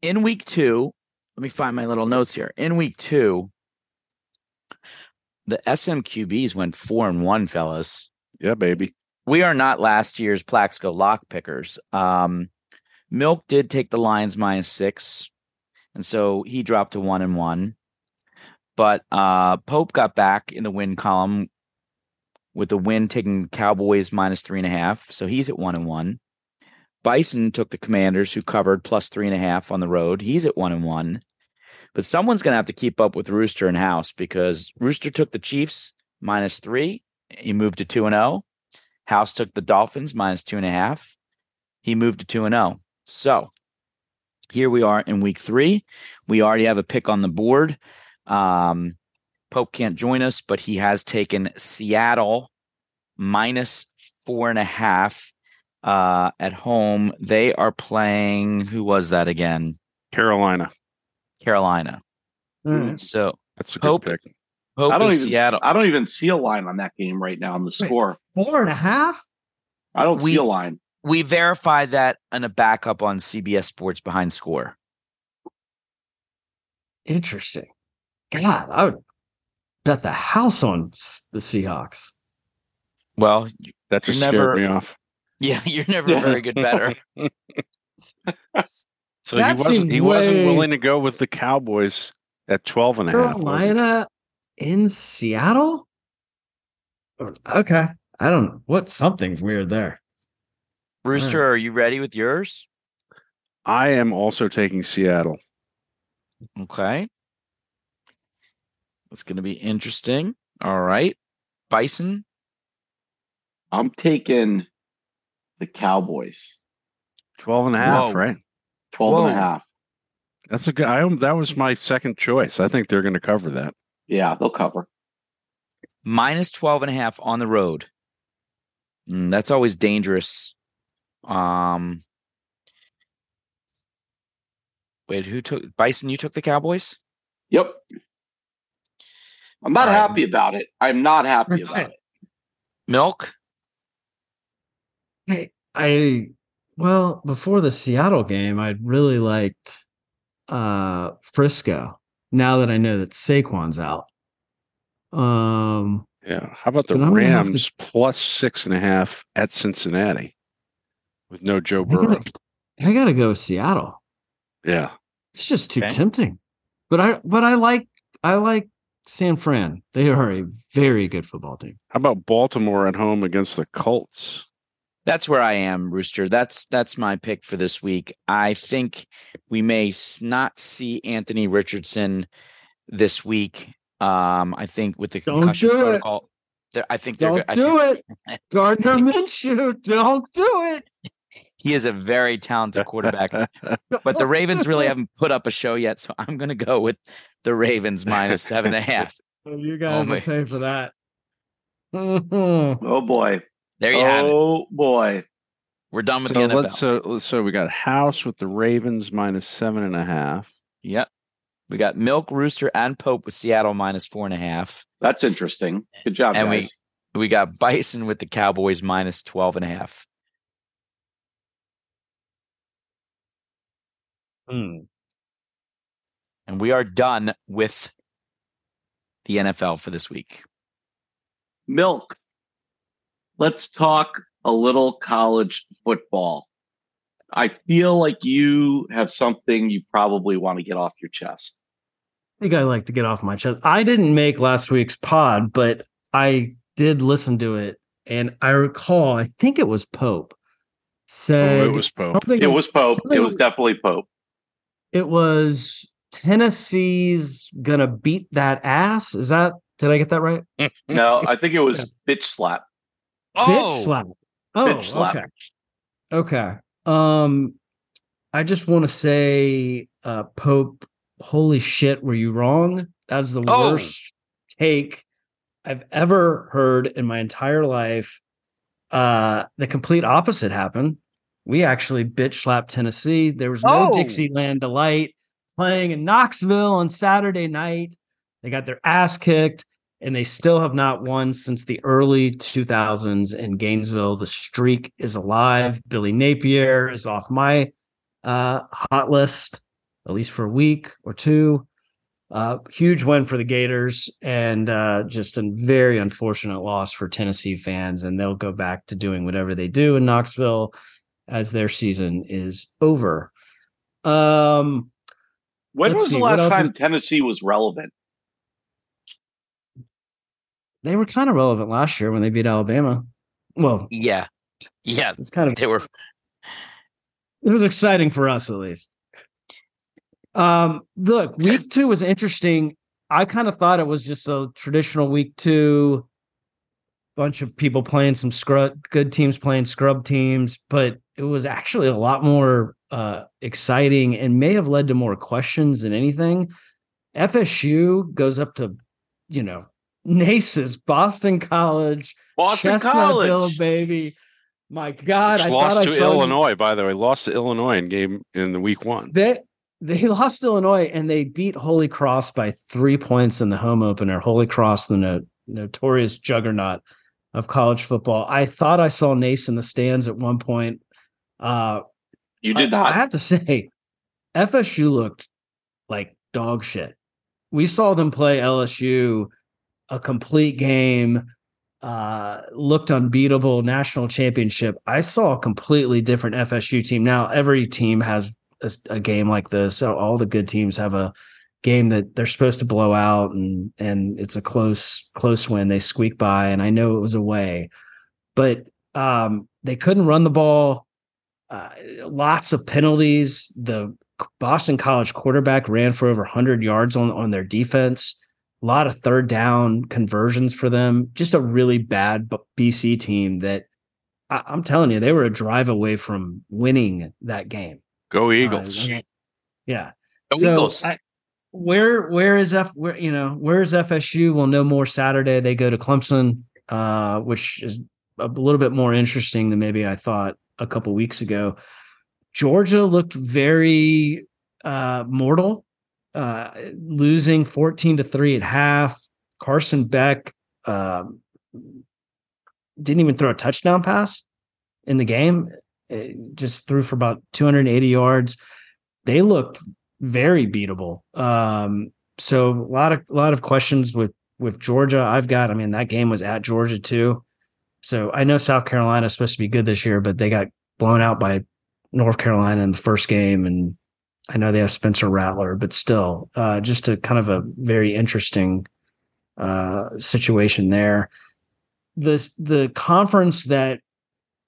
[SPEAKER 5] In week two, let me find my little notes here. In week two, the SMQBs went four and one, fellas.
[SPEAKER 4] Yeah, baby.
[SPEAKER 5] we are not last year's Plaxico lock pickers. Um, Milk did take the Lions minus six, and so he dropped to one and one. But uh, Pope got back in the win column with the win taking Cowboys minus three and a half, so he's at one and one. Bison took the Commanders, who covered plus three and a half on the road. He's at one and one. But someone's going to have to keep up with Rooster and House because Rooster took the Chiefs minus three. He moved to two and zero. House took the Dolphins minus two and a half. He moved to two and zero. So here we are in week three. We already have a pick on the board. Um, Pope can't join us, but he has taken Seattle minus four and a half uh, at home. They are playing. Who was that again?
[SPEAKER 4] Carolina.
[SPEAKER 5] Carolina.
[SPEAKER 6] All right.
[SPEAKER 5] So
[SPEAKER 4] That's a good
[SPEAKER 5] Hope-
[SPEAKER 4] pick.
[SPEAKER 5] Hope
[SPEAKER 3] I don't
[SPEAKER 5] is
[SPEAKER 3] even.
[SPEAKER 5] Seattle.
[SPEAKER 3] I don't even see a line on that game right now on the
[SPEAKER 6] Wait.
[SPEAKER 3] score.
[SPEAKER 6] Four and a half?
[SPEAKER 3] I don't
[SPEAKER 5] We-
[SPEAKER 3] see a line.
[SPEAKER 5] We verified that in a backup on CBS Sports behind score.
[SPEAKER 6] Interesting. God, I would bet the house on the Seahawks.
[SPEAKER 5] Well,
[SPEAKER 4] That just
[SPEAKER 5] You're
[SPEAKER 4] scared
[SPEAKER 5] never-
[SPEAKER 4] me off.
[SPEAKER 5] yeah, [laughs] you're never a very good better. [laughs]
[SPEAKER 4] So
[SPEAKER 6] That
[SPEAKER 4] he wasn't
[SPEAKER 6] seemed
[SPEAKER 4] he wasn't willing to go with the Cowboys at 12 and a half.
[SPEAKER 6] Carolina in Seattle? Oh. Okay. I don't what something's weird there.
[SPEAKER 5] Rooster, are you ready with yours?
[SPEAKER 4] I am also taking Seattle.
[SPEAKER 5] Okay. It's going to be interesting. All right. Bison.
[SPEAKER 3] I'm taking the Cowboys.
[SPEAKER 4] 12 and a half,
[SPEAKER 5] Whoa.
[SPEAKER 4] right?
[SPEAKER 3] 12 and a half.
[SPEAKER 4] That's a good I that was my second choice. I think they're going to cover that.
[SPEAKER 3] Yeah, they'll cover.
[SPEAKER 5] minus 12 and a half on the road. Mm, that's always dangerous. Um Wait, who took Bison? You took the Cowboys?
[SPEAKER 3] Yep. I'm not
[SPEAKER 5] All right.
[SPEAKER 3] happy about it. I'm not happy about it.
[SPEAKER 5] Milk?
[SPEAKER 6] I, I well, before the Seattle game, I really liked uh Frisco. Now that I know that Saquon's out. Um
[SPEAKER 4] Yeah. How about the
[SPEAKER 6] But I'm gonna
[SPEAKER 4] Rams plus six and a half at Cincinnati with no Joe
[SPEAKER 6] I gotta,
[SPEAKER 4] Burrow?
[SPEAKER 6] I gotta go with Seattle.
[SPEAKER 4] Yeah.
[SPEAKER 6] It's just too
[SPEAKER 5] Okay.
[SPEAKER 6] tempting. But I but I like I like San Fran. They are a very good football team.
[SPEAKER 4] How about Baltimore at home against the Colts?
[SPEAKER 5] That's where I am, Rooster. That's that's my pick for this week. I think we may not see Anthony Richardson this week. Um, I think with the
[SPEAKER 6] Don't
[SPEAKER 5] concussion
[SPEAKER 6] do
[SPEAKER 5] protocol, they're- I think they're
[SPEAKER 6] Don't
[SPEAKER 5] good. I
[SPEAKER 6] do
[SPEAKER 5] think
[SPEAKER 6] it. Gardner Minshew, don't do it. [laughs]
[SPEAKER 5] he is a very talented quarterback. [laughs] but the Ravens really [laughs] haven't put up a show yet, so I'm going to go with the Ravens minus seven and a half.
[SPEAKER 6] Oh, you guys
[SPEAKER 5] my-
[SPEAKER 6] will pay for that.
[SPEAKER 3] Oh boy.
[SPEAKER 5] There you have it.
[SPEAKER 3] Oh boy.
[SPEAKER 5] We're done with
[SPEAKER 4] So
[SPEAKER 5] the NFL.
[SPEAKER 4] let's so so we got House with the Ravens minus seven and a half.
[SPEAKER 5] Yep. We got Milk, Rooster, and Pope with Seattle minus four and a half.
[SPEAKER 3] That's interesting. Good job,
[SPEAKER 5] And we-
[SPEAKER 3] guys.
[SPEAKER 5] We got Bison with the Cowboys minus 12 and a half.
[SPEAKER 6] Hmm.
[SPEAKER 5] And we are done with the NFL for this week.
[SPEAKER 3] Milk. Let's talk a little college football. I feel like you have something you probably want to get off your chest.
[SPEAKER 6] I think I like to get off my chest. I didn't make last week's pod, but I did listen to it, and I recall. I think it was Pope said
[SPEAKER 4] Oh, it was Pope.
[SPEAKER 6] something-
[SPEAKER 3] It was Pope. It was definitely Pope.
[SPEAKER 6] It was Tennessee's gonna beat that ass. Is that? Did I get that right?
[SPEAKER 3] No, I think it was [laughs] bitch slap.
[SPEAKER 6] Bitch slap. Oh,
[SPEAKER 3] Bitch slap.
[SPEAKER 6] okay. Okay. Um, I just want to say, uh, Pope, holy shit, were you wrong? That's the
[SPEAKER 5] Oh.
[SPEAKER 6] worst take I've ever heard in my entire life. Uh, the complete opposite happened. We actually bitch slapped Tennessee. There was no
[SPEAKER 5] Oh.
[SPEAKER 6] Dixieland delight playing in Knoxville on Saturday night. They got their ass kicked and they still have not won since the early 2000s in Gainesville. The streak is alive. Billy Napier is off my uh, hot list, at least for a week or two. Uh, huge win for the Gators and uh, just a very unfortunate loss for Tennessee fans. And they'll go back to doing whatever they do in Knoxville as their season is over. Um,
[SPEAKER 3] When was
[SPEAKER 6] see,
[SPEAKER 3] the last time
[SPEAKER 6] is-
[SPEAKER 3] Tennessee was relevant?
[SPEAKER 6] They were kind of relevant last year when they beat Alabama. Well,
[SPEAKER 5] Yeah. Yeah.
[SPEAKER 6] it's kind of
[SPEAKER 5] They were
[SPEAKER 6] it was exciting for us at least. Um, look, week two was interesting. I kind of thought it was just a traditional week two, bunch of people playing some scrub, good teams playing scrub teams, but it was actually a lot more uh, exciting and may have led to more questions than anything. FSU goes up to, you know, Naces, Boston College,
[SPEAKER 3] Boston
[SPEAKER 6] Chestnut Hill,
[SPEAKER 3] College.
[SPEAKER 6] baby. My God,
[SPEAKER 4] Which
[SPEAKER 6] I
[SPEAKER 4] lost
[SPEAKER 6] thought I
[SPEAKER 4] to
[SPEAKER 6] saw you-
[SPEAKER 4] Illinois, by the way. Lost to Illinois in game in the week one.
[SPEAKER 6] They they [laughs] lost to Illinois and they beat Holy Cross by three points in the home opener. Holy Cross, the no, notorious juggernaut of college football. I thought I saw Nace in the stands at one point. Uh,
[SPEAKER 3] You did
[SPEAKER 6] I,
[SPEAKER 3] not.
[SPEAKER 6] I have to say, FSU looked like dog shit. We saw them play LSU a complete game, uh, looked unbeatable, national championship. I saw a completely different FSU team. Now, every team has a, a game like this. So all the good teams have a game that they're supposed to blow out and and it's a close close win they squeak by and i know it was away but um they couldn't run the ball uh, lots of penalties the boston college quarterback ran for over 100 yards on on their defense a lot of third down conversions for them just a really bad bc team that I, i'm telling you they were a drive away from winning that game
[SPEAKER 4] Go
[SPEAKER 6] Uh,
[SPEAKER 4] Eagles.
[SPEAKER 6] yeah
[SPEAKER 5] Go
[SPEAKER 6] so
[SPEAKER 5] Eagles.
[SPEAKER 6] I, where where is F where you know where is FSU? We'll know more Saturday. They go to Clemson, uh, which is a little bit more interesting than maybe I thought a couple weeks ago. Georgia looked very uh, mortal, uh, losing fourteen to three at half. Carson Beck um, didn't even throw a touchdown pass in the game. It just threw for about 280 yards. They looked very beatable. Um, so a lot of a lot of questions with with Georgia. I've got. I mean, that game was at Georgia too. So I know South Carolina is supposed to be good this year, but they got blown out by North Carolina in the first game, and I know they have Spencer Rattler, but still, uh, just a kind of a very interesting uh, situation there. The the conference that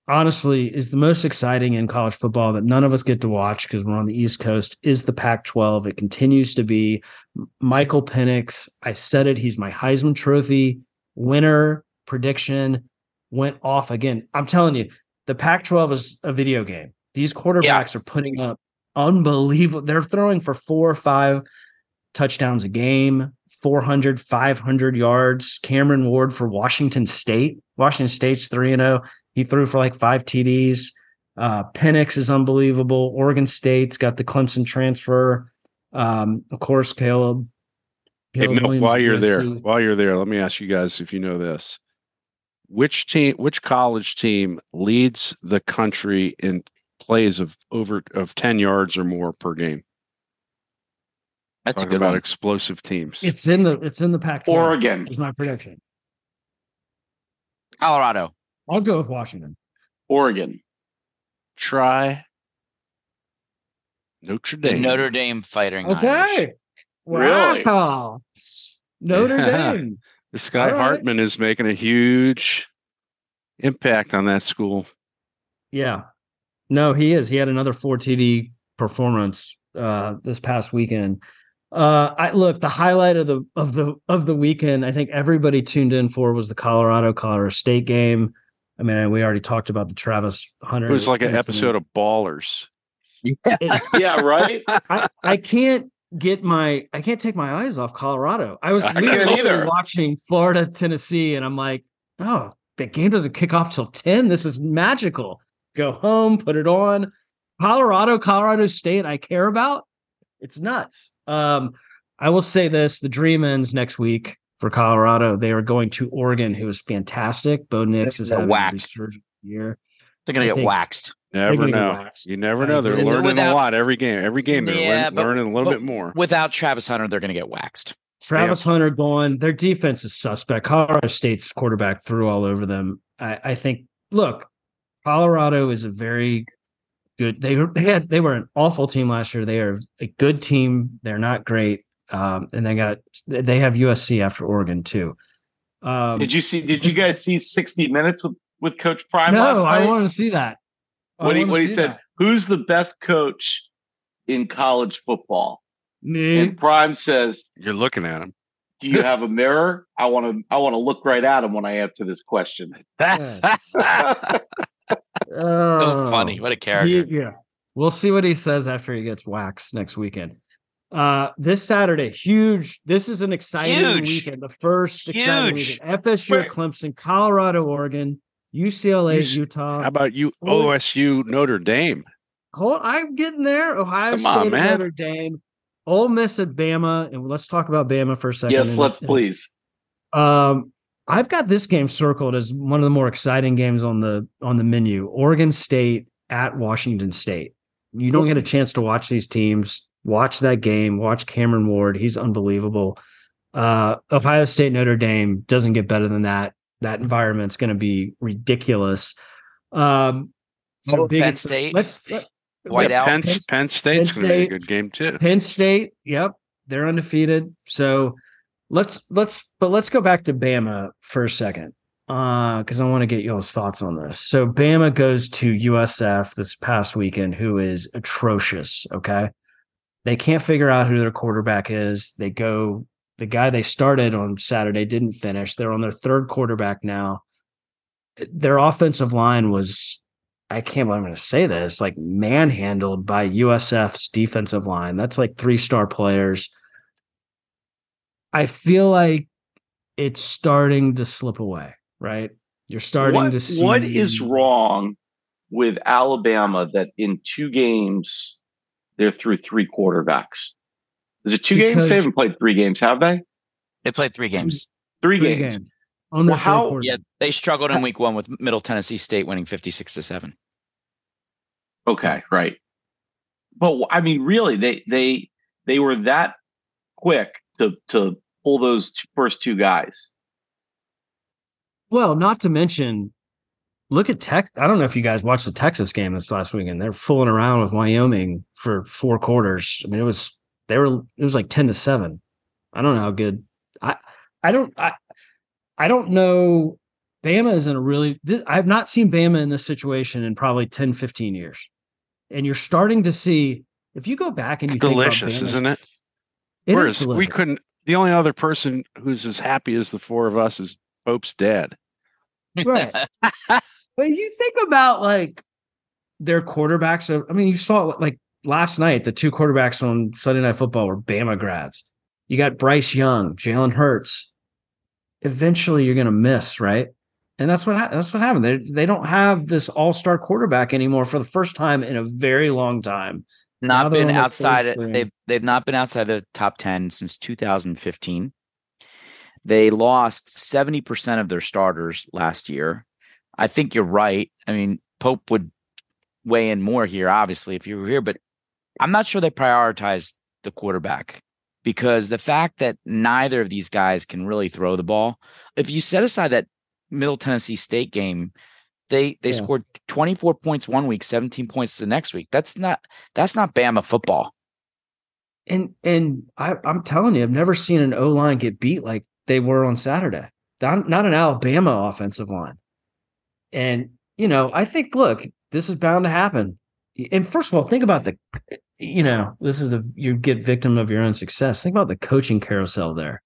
[SPEAKER 6] honestly is the most exciting in college football that none of us get to watch because we're on the East Coast is the Pac 12. It continues to be Michael Penix. I said it. He's my Heisman Trophy winner prediction. Went off again. I'm telling you, the Pac 12 is a video game. These quarterbacks are putting up unbelievable. They're throwing for four or five touchdowns a game, 400, 500 yards. Cameron Ward for Washington State. Washington State's 3 0. He threw for like five TDs. Uh, Penix is unbelievable. Oregon State's got the Clemson transfer. Um, of course, Caleb.
[SPEAKER 4] Hey,
[SPEAKER 6] Caleb
[SPEAKER 4] Milt,
[SPEAKER 6] Williams
[SPEAKER 4] while you're there, while you're there, let me ask you guys if you know this. Which team, which college team leads the country in plays of over of 10 yards or more per game?
[SPEAKER 3] That's a good
[SPEAKER 4] about
[SPEAKER 3] one.
[SPEAKER 4] explosive teams.
[SPEAKER 6] It's in the it's in the pack.
[SPEAKER 3] Oregon.
[SPEAKER 6] is my prediction.
[SPEAKER 5] Colorado.
[SPEAKER 6] I'll go with Washington.
[SPEAKER 3] Oregon.
[SPEAKER 4] Try Notre
[SPEAKER 5] The
[SPEAKER 4] Dame.
[SPEAKER 5] Notre Dame Fighting Irish.
[SPEAKER 6] Okay.
[SPEAKER 3] Really?
[SPEAKER 6] Notre
[SPEAKER 4] Yeah.
[SPEAKER 6] Dame. [laughs]
[SPEAKER 4] This guy
[SPEAKER 6] All right.
[SPEAKER 4] Hartman is making a huge impact on that school.
[SPEAKER 6] Yeah. No, he is. He had another four TD performance uh this past weekend. Uh I look, the highlight of the of the of the weekend, I think everybody tuned in for was the Colorado Colorado State game. I mean, we already talked about the Travis Hunter.
[SPEAKER 4] It was like an
[SPEAKER 6] incident.
[SPEAKER 4] episode of Ballers.
[SPEAKER 6] It- [laughs]
[SPEAKER 3] Yeah, right?
[SPEAKER 6] I, I can't get my I can't take my eyes off Colorado. I was
[SPEAKER 3] I
[SPEAKER 6] we were
[SPEAKER 3] either.
[SPEAKER 6] watching Florida Tennessee, and I'm like, oh, the game doesn't kick off till ten. This is magical. Go home, put it on. Colorado, Colorado State, I care about. It's nuts. Um, I will say this: the dream ends next week for Colorado. They are going to Oregon, who is fantastic. Bo Nix is
[SPEAKER 5] They're
[SPEAKER 6] having a
[SPEAKER 5] whacked.
[SPEAKER 6] resurgent year.
[SPEAKER 5] They're gonna
[SPEAKER 6] I
[SPEAKER 5] get waxed.
[SPEAKER 4] Never
[SPEAKER 6] gonna
[SPEAKER 4] know.
[SPEAKER 6] waxed.
[SPEAKER 4] You never know. They're
[SPEAKER 6] agree.
[SPEAKER 4] learning
[SPEAKER 5] Without-
[SPEAKER 4] a lot every game. Every game they're
[SPEAKER 5] Yeah,
[SPEAKER 4] learn-
[SPEAKER 5] but-
[SPEAKER 4] learning a little bit more.
[SPEAKER 5] Without Travis Hunter, they're gonna get waxed.
[SPEAKER 6] Travis Hunter gone. Their defense is suspect. Colorado State's quarterback threw all over them. I, I think. Look, Colorado is a very good. They were they had they were an awful team last year. They are a good team. They're not great. Um, and they got they have USC after Oregon too. Um,
[SPEAKER 3] Did you see? Did you guys see 60 Minutes with, with Coach Prime
[SPEAKER 6] no,
[SPEAKER 3] last night?
[SPEAKER 6] I want to see that. I
[SPEAKER 3] what he, what he said,
[SPEAKER 6] that.
[SPEAKER 3] who's the best coach in college football?
[SPEAKER 6] Me.
[SPEAKER 3] And Prime says,
[SPEAKER 4] You're looking at him."
[SPEAKER 3] "Do you have a mirror? I want to. I want to look right at him when I answer this question." [laughs] [laughs]
[SPEAKER 5] So
[SPEAKER 6] Oh.
[SPEAKER 5] funny. What a
[SPEAKER 6] He-
[SPEAKER 5] character.
[SPEAKER 6] yeah. We'll see what he says after he gets waxed next weekend. Uh this Saturday, huge. This is an exciting
[SPEAKER 5] Huge.
[SPEAKER 6] weekend. The first exciting
[SPEAKER 5] Huge.
[SPEAKER 6] weekend. FSU,
[SPEAKER 3] Wait.
[SPEAKER 6] Clemson, Colorado, Oregon, UCLA,
[SPEAKER 4] You s-
[SPEAKER 6] Utah.
[SPEAKER 4] How about you. OSU Notre Dame?
[SPEAKER 6] Hold, I'm getting there. Ohio
[SPEAKER 4] Come
[SPEAKER 6] State,
[SPEAKER 4] on, man.
[SPEAKER 6] Notre Dame, Ole Miss at Bama, and let's talk about Bama for a second.
[SPEAKER 3] yes,
[SPEAKER 6] And-
[SPEAKER 3] let's
[SPEAKER 6] and,
[SPEAKER 3] please.
[SPEAKER 6] Um, I've got this game circled as one of the more exciting games on the on the menu. Oregon State at Washington State. You don't get a chance to watch these teams. Watch that game. Watch Cameron Ward. He's unbelievable. Uh, Ohio State Notre Dame doesn't get better than that. That environment's going to be ridiculous. Um, so
[SPEAKER 5] Oh,
[SPEAKER 6] big-
[SPEAKER 5] Penn State,
[SPEAKER 6] Let's let,
[SPEAKER 5] White
[SPEAKER 4] Yeah,
[SPEAKER 5] out.
[SPEAKER 4] Penn,
[SPEAKER 6] Penn-
[SPEAKER 4] Penn State's
[SPEAKER 6] Penn
[SPEAKER 4] going to be a
[SPEAKER 6] State.
[SPEAKER 4] good game too.
[SPEAKER 6] Penn State, yep, they're undefeated. So let's let's but let's go back to Bama for a second. Uh, because I want to get y'all's thoughts on this. So Bama goes to USF this past weekend, who is atrocious. Okay. They can't figure out who their quarterback is. They go the guy they started on Saturday didn't finish. They're on their third quarterback now. Their offensive line was I can't believe I'm going to say this, like manhandled by USF's defensive line. That's like three star players. I feel like it's starting to slip away, right? You're starting
[SPEAKER 3] what,
[SPEAKER 6] to see
[SPEAKER 3] what is wrong with Alabama that in two games they're through three quarterbacks? Is it two games? They haven't played three games, have they?
[SPEAKER 5] They played three games.
[SPEAKER 3] Three,
[SPEAKER 6] Three
[SPEAKER 3] games.
[SPEAKER 6] games. On their
[SPEAKER 3] Well, how-
[SPEAKER 5] Yeah, they struggled in week one with Middle Tennessee State winning 56 to 7.
[SPEAKER 3] Okay, right. But I mean, really, they they they were that quick to to pull those two, first two guys.
[SPEAKER 6] Well, not to mention, look at Tex. I don't know if you guys watched the Texas game this last weekend. They're fooling around with Wyoming for four quarters. I mean, it was they were it was like ten to seven. I don't know how good. I I don't I I don't know. Bama is in a really. This, I have not seen Bama in this situation in probably 10, 15 years, and you're starting to see. If you go back and
[SPEAKER 4] It's
[SPEAKER 6] you think about
[SPEAKER 4] delicious,
[SPEAKER 6] Bama's-
[SPEAKER 4] isn't it?
[SPEAKER 6] It is
[SPEAKER 4] Whereas we couldn't. The only other person who's as happy as the four of us is Pope's dad.
[SPEAKER 6] Right. [laughs] but if you think about like their quarterbacks, of, I mean, you saw like last night, the two quarterbacks on Sunday Night Football were Bama grads. You got Bryce Young, Jalen Hurts. Eventually, you're going to miss, right? And that's what ha- that's what happened. They they don't have this all star quarterback anymore for the first time in a very long time. Now
[SPEAKER 5] Not
[SPEAKER 6] they're
[SPEAKER 5] been outside.
[SPEAKER 6] string.
[SPEAKER 5] they've they've not been outside the top 10 since 2015. They lost 70% of their starters last year. I think you're right. I mean, Pope would weigh in more here, obviously, if you were here, but I'm not sure they prioritized the quarterback because the fact that neither of these guys can really throw the ball, if you set aside that Middle Tennessee State game, they they
[SPEAKER 6] Yeah.
[SPEAKER 5] scored 24 points one week, 17 points the next week. That's not that's not Bama football.
[SPEAKER 6] And and I, I'm telling you, I've never seen an O line get beat like they were on Saturday. Not, not an Alabama offensive line. And you know, I think look, this is bound to happen. And first of all, think about the, you know, this is the you get victim of your own success. Think about the coaching carousel there,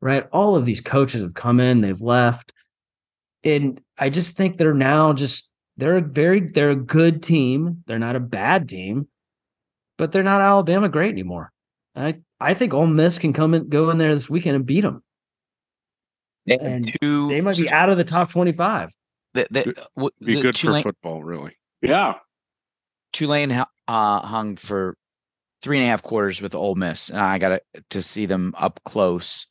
[SPEAKER 6] right? All of these coaches have come in, they've left, and I just think they're now just they're a very they're a good team. They're not a bad team but they're not Alabama great anymore. And I I think Ole Miss can come and go in there this weekend and beat them.
[SPEAKER 5] They
[SPEAKER 6] And
[SPEAKER 5] two.
[SPEAKER 6] They might be out of the top twenty five.
[SPEAKER 5] the, the,
[SPEAKER 4] Good-
[SPEAKER 5] w-
[SPEAKER 4] Be
[SPEAKER 5] the
[SPEAKER 4] good for football, really.
[SPEAKER 3] Yeah.
[SPEAKER 5] Tulane uh, hung for three and a half quarters with Ole Miss, and I got to see them up close.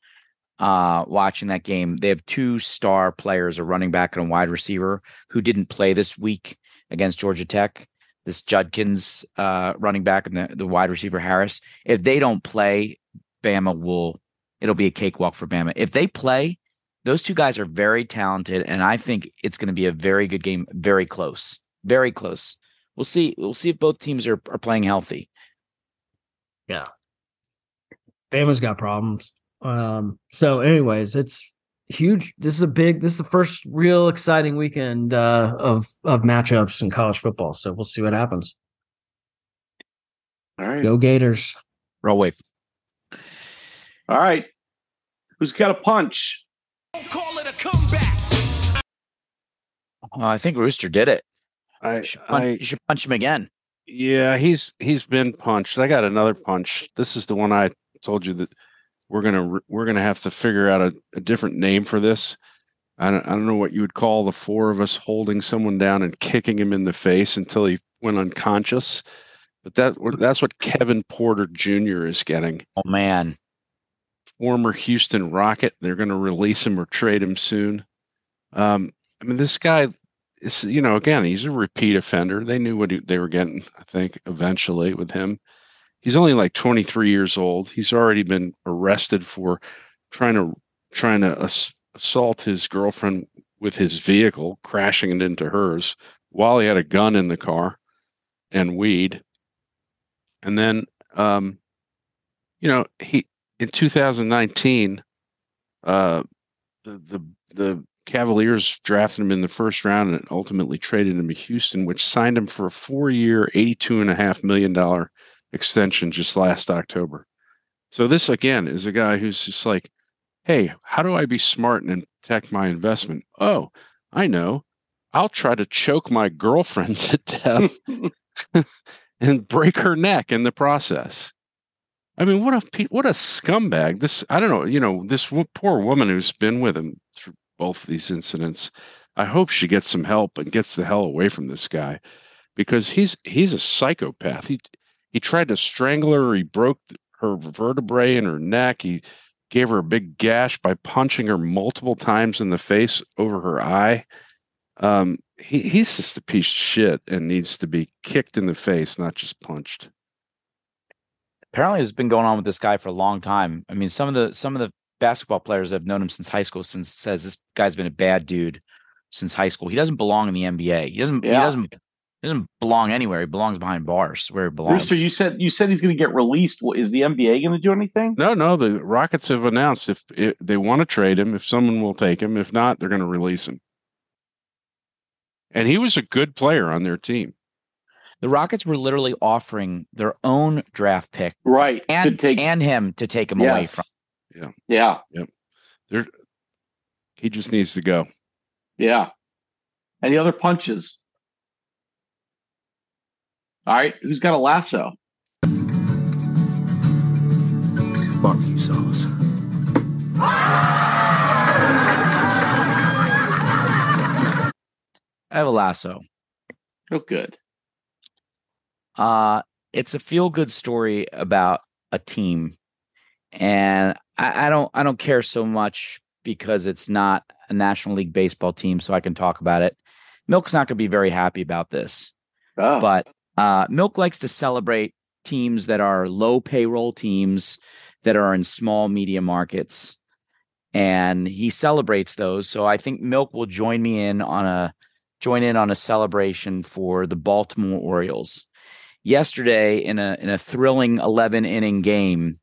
[SPEAKER 5] Uh, watching that game, they have two star players, a running back and a wide receiver, who didn't play this week against Georgia Tech. This Judkins uh, running back and the, the wide receiver Harris. If they don't play, Bama will. It'll be a cakewalk for Bama. If they play, those two guys are very talented, and I think it's going to be a very good game. Very close. Very close. We'll see. We'll see if both teams are, are playing healthy. Yeah.
[SPEAKER 6] Bama's got problems. Um, so anyways, it's huge. This is a big this is the first real exciting weekend uh of of matchups in college football. So we'll see what happens.
[SPEAKER 3] All right.
[SPEAKER 6] Go Gators.
[SPEAKER 5] Roll wave.
[SPEAKER 3] All right. Who's got a punch?
[SPEAKER 5] Oh, I think Rooster did it.
[SPEAKER 4] I,
[SPEAKER 5] You should, punch,
[SPEAKER 4] I,
[SPEAKER 5] you should punch him again.
[SPEAKER 4] yeah, he's he's been punched. I got another punch. This is the one I told you that we're gonna we're gonna have to figure out a, a different name for this. I don't, I don't know what you would call the four of us holding someone down and kicking him in the face until he went unconscious. But that that's what Kevin Porter Jr. is getting
[SPEAKER 5] Oh man,
[SPEAKER 4] former Houston Rocket. They're going to release him or trade him soon. Um, I mean, this guy is, you know, again, he's a repeat offender. They knew what he, they were getting, I think, eventually with him. He's only like 23 years old. He's already been arrested for trying to trying to ass- assault his girlfriend with his vehicle, crashing it into hers while he had a gun in the car and weed. And then, um, you know, he in 2019, uh, the the the Cavaliers drafted him in the first round and ultimately traded him to Houston, which signed him for a four-year, eighty-two and a half million dollar extension just last October. So this again is a guy who's just like, hey, how do I be smart and protect my investment? Oh, I know. I'll try to choke my girlfriend [laughs] to death [laughs] and break her neck in the process. I mean, what a what a scumbag! This I don't know. You know, this poor woman who's been with him through both these incidents. I hope she gets some help and gets the hell away from this guy because he's he's a psychopath. He he tried to strangle her. He broke her vertebrae in her neck. He gave her a big gash by punching her multiple times in the face over her eye. Um, he, he's just a piece of shit and needs to be kicked in the face, not just punched.
[SPEAKER 5] apparently it's been going on with this guy for a long time. I mean, some of the some of the basketball players that have known him since high school since says this guy's been a bad dude since high school. He doesn't belong in the NBA. He doesn't. He doesn't. He doesn't belong anywhere. He belongs behind bars where he belongs.
[SPEAKER 3] Rooster, you said you said he's going to get released. Is the NBA going to do anything?
[SPEAKER 4] No, no, the Rockets have announced if, if they want to trade him, if someone will take him. If not, they're going to release him. And he was a good player on their team.
[SPEAKER 5] the Rockets were literally offering their own draft pick
[SPEAKER 3] Right.
[SPEAKER 5] and
[SPEAKER 3] take,
[SPEAKER 5] and him to take him away
[SPEAKER 3] Yes.
[SPEAKER 5] from.
[SPEAKER 3] Yeah. Yeah.
[SPEAKER 4] There, he just needs to go.
[SPEAKER 3] Yeah. Any other punches? All right. Who's got a lasso?
[SPEAKER 7] Barbecue sauce.
[SPEAKER 5] I have a lasso.
[SPEAKER 3] Oh, good.
[SPEAKER 5] Uh, it's a feel good story about a team. And I, I don't I don't care so much because it's not a National League baseball team, so I can talk about it. Milk's not gonna be very happy about this.
[SPEAKER 3] Oh,
[SPEAKER 5] But uh, Milk likes to celebrate teams that are low payroll teams that are in small media markets. And he celebrates those. So I think Milk will join me in on a join in on a celebration for the Baltimore Orioles. Yesterday in a in a thrilling 11 inning game,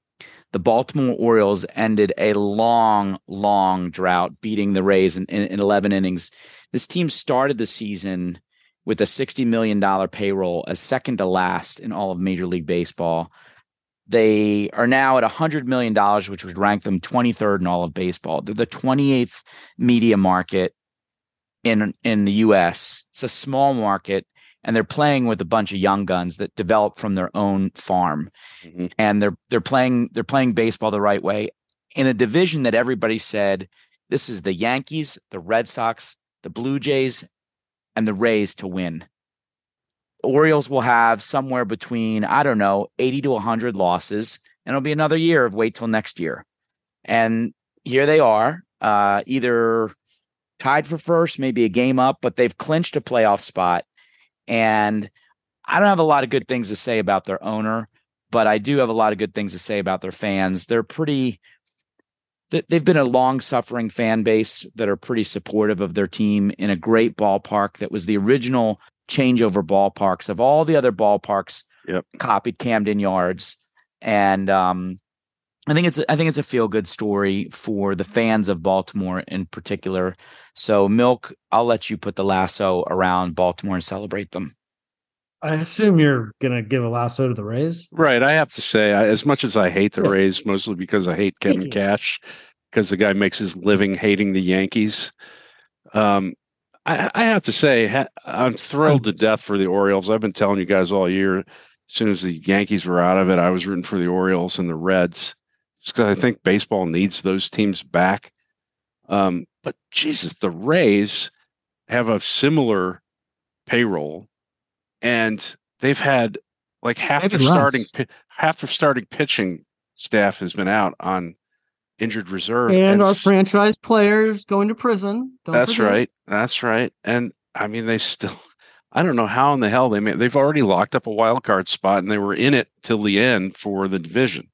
[SPEAKER 5] the Baltimore Orioles ended a long, long drought, beating the Rays in, in, in 11 innings. This team started the season with a $60 million payroll, as second to last in all of Major League Baseball. They are now at $100 million, which would rank them 23rd in all of baseball. They're the 28th media market in, in the US. It's a small market, and they're playing with a bunch of young guns that develop from their own farm.
[SPEAKER 4] Mhm.
[SPEAKER 5] And they're they're playing they're playing baseball the right way in a division that everybody said this is the Yankees, the Red Sox, the Blue Jays, and the Rays to win. The Orioles will have somewhere between, I don't know, 80 to 100 losses, and it'll be another year of wait till next year. And here they are, uh, either tied for first, maybe a game up, but they've clinched a playoff spot. And I don't have a lot of good things to say about their owner, but I do have a lot of good things to say about their fans. They're pretty they've been a long suffering fan base that are pretty supportive of their team in a great ballpark that was the original changeover ballparks of all the other ballparks
[SPEAKER 4] Yep.
[SPEAKER 5] copied Camden Yards and um I think it's I think it's a feel good story for the fans of Baltimore in particular. So Milk, I'll let you put the lasso around Baltimore and celebrate them.
[SPEAKER 6] I assume you're gonna give a lasso to the Rays.
[SPEAKER 4] Right. I have to say, I, as much as I hate the. Rays, mostly because I hate Kevin Cash, because the guy makes his living hating the Yankees. Um, I, I have to say, ha- I'm thrilled to death for the Orioles. I've been telling you guys all year. As soon as the Yankees were out of it, I was rooting for the Orioles and the Reds, just because I think baseball needs those teams back. Um, but Jesus, the Rays have a similar payroll, and they've had like half
[SPEAKER 6] Maybe
[SPEAKER 4] their starting pi- half their starting pitching staff has been out on injured reserve.
[SPEAKER 6] And our
[SPEAKER 4] s-
[SPEAKER 6] franchise players going to prison. Don't
[SPEAKER 4] That's
[SPEAKER 6] forget.
[SPEAKER 4] right. That's right. And I mean, they still. [laughs] I don't know how in the hell they made. They've already locked up a wild card spot, and they were in it till the end for the division.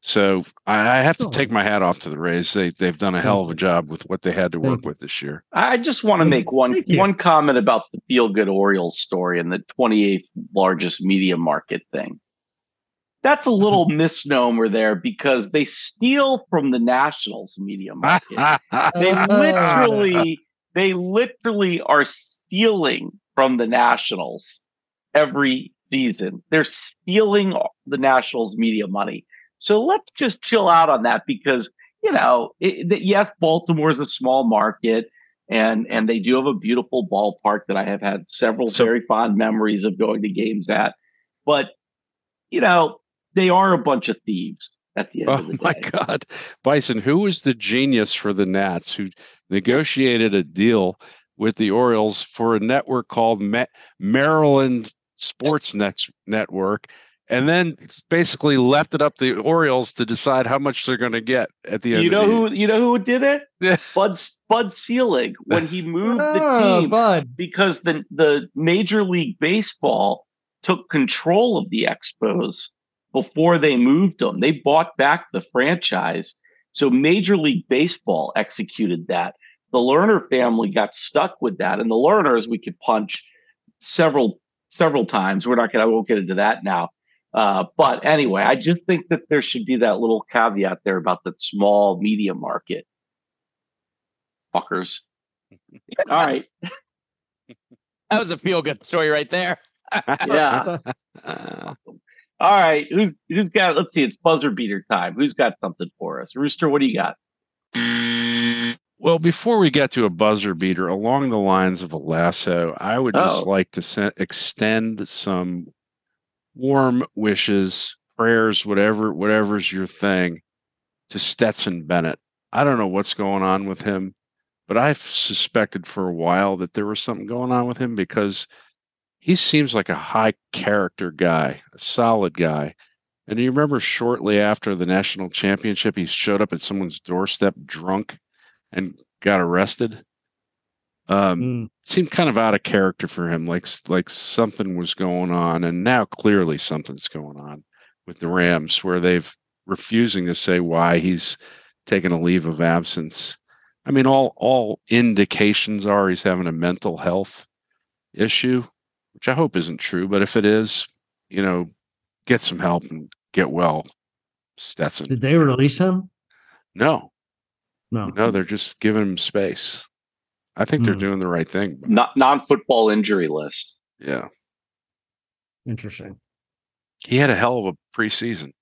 [SPEAKER 4] So I, I have to take my hat off to the Rays. They they've done a hell of a job with what they had to work with this year.
[SPEAKER 3] I just want to make one one comment about the feel good Orioles story and the 28th largest media market thing. That's a little [laughs] misnomer there because they steal from the Nationals media market. [laughs] they literally [laughs] they literally are stealing from the Nationals every season. They're stealing the Nationals media money. So let's just chill out on that because you know, it, that yes, Baltimore is a small market, and and they do have a beautiful ballpark that I have had several
[SPEAKER 4] So-
[SPEAKER 3] very fond memories of going to games at. But you know, they are a bunch of thieves at the end
[SPEAKER 4] Oh
[SPEAKER 3] of the [laughs]
[SPEAKER 4] my. God, Bison! Who was the genius for the Nats who negotiated a deal with the Orioles for a network called Ma- Maryland Sports Net- Network, and then basically left it up the Orioles to decide how much they're going to get at the end.
[SPEAKER 3] You know
[SPEAKER 4] the
[SPEAKER 3] who you know who did it?
[SPEAKER 4] Yeah.
[SPEAKER 3] Bud Bud Selig when he moved the
[SPEAKER 6] Oh,
[SPEAKER 3] team
[SPEAKER 6] bud.
[SPEAKER 3] because the the Major League Baseball took control of the Expos before they moved them. They bought back the franchise. So Major League Baseball executed that. The Lerner family got stuck with that, and the Lerners we could punch several several times. We're not gonna. I won't get into that now. Uh, but anyway, I just think that there should be that little caveat there about the small media market. Fuckers. [laughs] All right.
[SPEAKER 5] That was a feel good story right there. [laughs]
[SPEAKER 3] Yeah. [laughs] All right. Who's who's got let's see, it's buzzer beater time. Who's got something for us? Rooster, what do you got?
[SPEAKER 4] Well, before we get to a buzzer beater, along the lines of a lasso, I would just
[SPEAKER 3] Oh.
[SPEAKER 4] like to se- extend some warm wishes, prayers, whatever, whatever's your thing, to Stetson Bennett. I don't know what's going on with him, but I've suspected for a while that there was something going on with him because he seems like a high character guy, a solid guy. And you remember shortly after the national championship, he showed up at someone's doorstep drunk and got arrested. Um,
[SPEAKER 6] Mm.
[SPEAKER 4] seemed kind of out of character for him, like like something was going on, and now clearly something's going on with the Rams, where they've refusing to say why he's taken a leave of absence. I mean, all all indications are he's having a mental health issue, which I hope isn't true, but if it is, you know, get some help and get well, Stetson.
[SPEAKER 6] Did they release him?
[SPEAKER 4] No,
[SPEAKER 6] No.
[SPEAKER 4] no, they're just giving him space. I think they're
[SPEAKER 6] Hmm.
[SPEAKER 4] doing the right thing.
[SPEAKER 3] Not non-football injury list.
[SPEAKER 4] Yeah.
[SPEAKER 6] Interesting.
[SPEAKER 4] He had a hell of a preseason.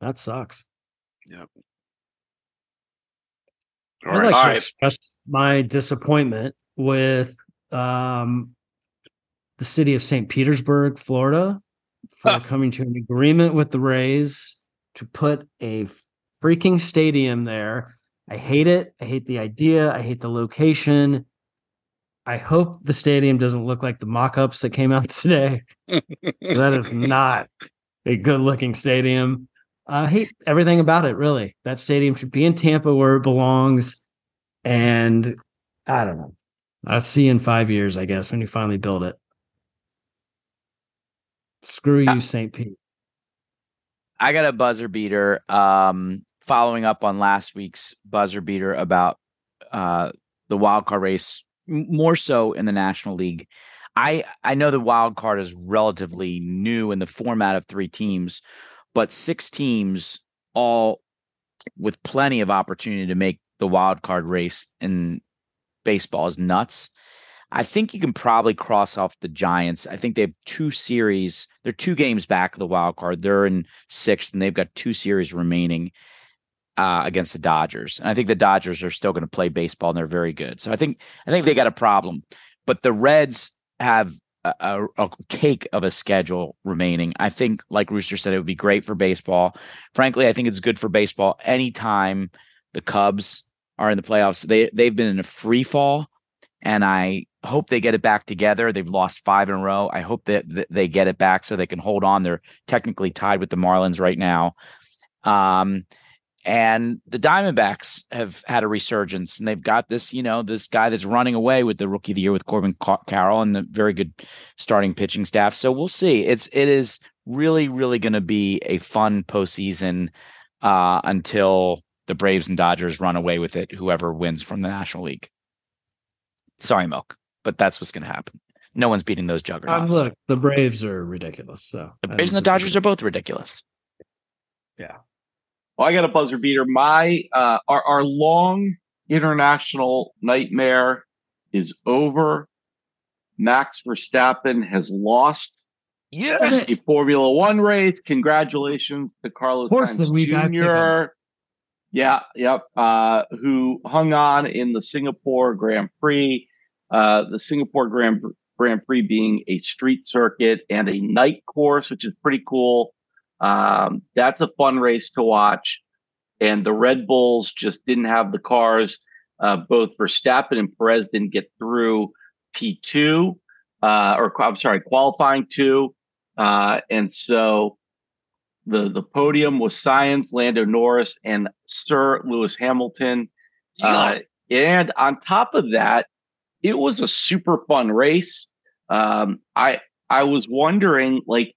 [SPEAKER 6] That sucks.
[SPEAKER 4] All
[SPEAKER 6] I'd
[SPEAKER 4] right.
[SPEAKER 6] like
[SPEAKER 3] All
[SPEAKER 6] to
[SPEAKER 3] right.
[SPEAKER 6] express my disappointment with um, the city of St. Petersburg, Florida, for
[SPEAKER 5] Huh.
[SPEAKER 6] coming to an agreement with the Rays to put a freaking stadium there. I hate it. I hate the idea. I hate the location. I hope the stadium doesn't look like the mock ups that came out [laughs] today. that is not a good looking stadium. I hate everything about it, really. That stadium should be in Tampa where it belongs. And I don't know. I'll see you in five years, I guess, when you finally build it. Screw you, St. Pete.
[SPEAKER 5] I got a buzzer beater. Um, following up on last week's buzzer beater about uh, the wild card race, more so in the National League. I I know the wild card is relatively new in the format of three teams, but six teams all with plenty of opportunity to make the wild card race in baseball is nuts. I think you can probably cross off the Giants. I think they have two series. They're two games back of the wild card. They're in sixth, and they've got two series remaining uh, against the Dodgers. And I think the Dodgers are still going to play baseball, and they're very good. So I think I think they got a problem. But the Reds have a, a, cake of a schedule remaining. I think, like Rooster said, it would be great for baseball. Frankly, I think it's good for baseball anytime the Cubs are in the playoffs. They they've been in a free fall, and I hope they get it back together. They've lost five in a row. I hope that, that they get it back so they can hold on. They're technically tied with the Marlins right now. Um, And the Diamondbacks have had a resurgence, and they've got this, you know, this guy that's running away with the Rookie of the Year with Corbin Ca- Carroll and the very good starting pitching staff. So we'll see. It's it is really, really going to be a fun postseason uh, until the Braves and Dodgers run away with it. Whoever wins from the National League. Sorry, Milk, but that's what's going to happen. No one's beating those
[SPEAKER 6] Um,
[SPEAKER 5] juggernauts.
[SPEAKER 6] look, the Braves are ridiculous. So
[SPEAKER 5] the Braves and the Dodgers are both ridiculous.
[SPEAKER 6] Yeah.
[SPEAKER 3] Well, I got a buzzer beater. My uh, our our long international nightmare is over. Max Verstappen has lost
[SPEAKER 5] Yes.
[SPEAKER 3] a Formula One race. Congratulations to Carlos
[SPEAKER 6] the
[SPEAKER 3] Sainz
[SPEAKER 6] week, I pick him.
[SPEAKER 3] Jr. Yeah, yep. Uh, who hung on in the Singapore Grand Prix? Uh, the Singapore Grand Grand Prix being a street circuit and a night course, which is pretty cool. Um, that's a fun race to watch. And the Red Bulls just didn't have the cars. Uh, both Verstappen and Perez didn't get through P2, uh, or I'm sorry, qualifying two. Uh, and so the the podium was Sainz, Lando Norris, and Sir Lewis Hamilton. Uh, and on top of that, it was a super fun race. Um, I I was wondering, like,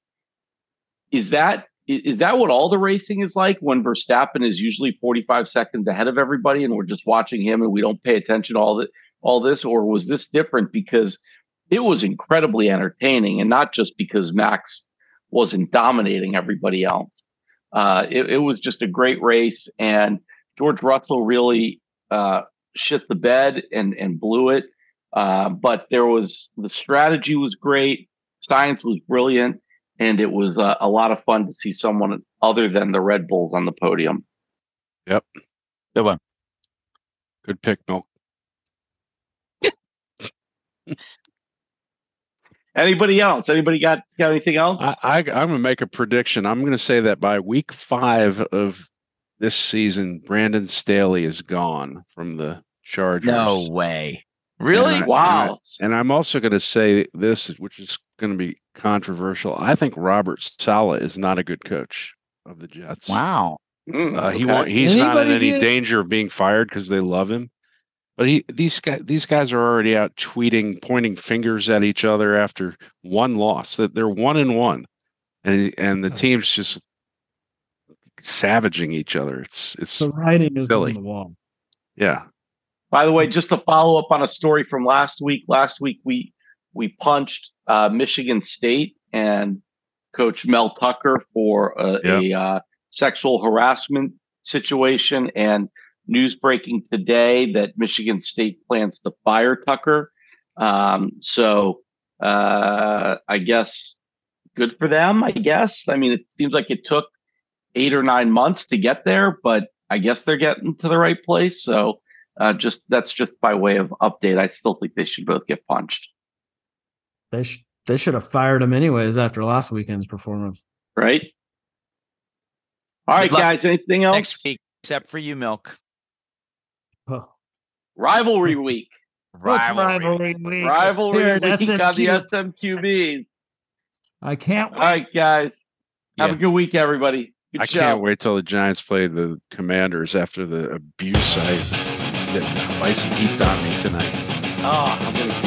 [SPEAKER 3] is that is that what all the racing is like when Verstappen is usually 45 seconds ahead of everybody and we're just watching him and we don't pay attention to all that all this or was this different because it was incredibly entertaining and not just because Max wasn't dominating everybody else. Uh, it, it was just a great race and George Russell really uh, shit the bed and and blew it. Uh, but there was the strategy was great, Sainz was brilliant, and it was uh, a lot of fun to see someone other than the Red Bulls on the podium.
[SPEAKER 5] Yep, good one.
[SPEAKER 4] Good pick, Milk. [laughs]
[SPEAKER 3] Anybody else? Anybody got got anything else?
[SPEAKER 4] I, I I'm gonna make a prediction. I'm gonna say that by week five of this season, Brandon Staley is gone from the Chargers.
[SPEAKER 5] No way. Really?
[SPEAKER 4] And I-
[SPEAKER 3] wow.
[SPEAKER 4] And I'm also going to say this, which is going to be controversial. I think Robert Saleh is not a good coach of the Jets.
[SPEAKER 5] Wow.
[SPEAKER 3] Mm,
[SPEAKER 4] Uh, he won't, he's not in any
[SPEAKER 6] get-
[SPEAKER 4] danger of being fired because they love him. But he these guys these guys are already out tweeting, pointing fingers at each other after one loss. That they're one and one, and and the team's just savaging each other. It's it's
[SPEAKER 6] The writing is
[SPEAKER 4] Silly.
[SPEAKER 6] on the wall.
[SPEAKER 4] yeah.
[SPEAKER 3] By the way, just to follow up on a story from last week. Last week we we punched uh, Michigan State and Coach Mel Tucker for a, a uh, sexual harassment situation. And news breaking today that Michigan State plans to fire Tucker. Um, so uh, I guess good for them. I guess. I mean, it seems like it took eight or nine months to get there, but I guess they're getting to the right place. So uh, just that's just by way of update. I still think they should both get punched,
[SPEAKER 6] They sh- they should have fired him anyways after last weekend's performance.
[SPEAKER 3] right? All right, guys. Anything else?
[SPEAKER 5] Next week, except for you, Milk.
[SPEAKER 6] Oh.
[SPEAKER 3] Rivalry week.
[SPEAKER 5] Rivalry.
[SPEAKER 6] week?
[SPEAKER 3] Rivalry
[SPEAKER 6] Here
[SPEAKER 3] week
[SPEAKER 6] at
[SPEAKER 3] on the SMQB.
[SPEAKER 6] I can't
[SPEAKER 3] All right, guys. Have
[SPEAKER 5] Yeah.
[SPEAKER 3] a good week, everybody. Good
[SPEAKER 4] I
[SPEAKER 3] show.
[SPEAKER 4] can't wait till the Giants play the Commanders after the abuse I that Bison heaped on me tonight.
[SPEAKER 3] Oh, I'm gonna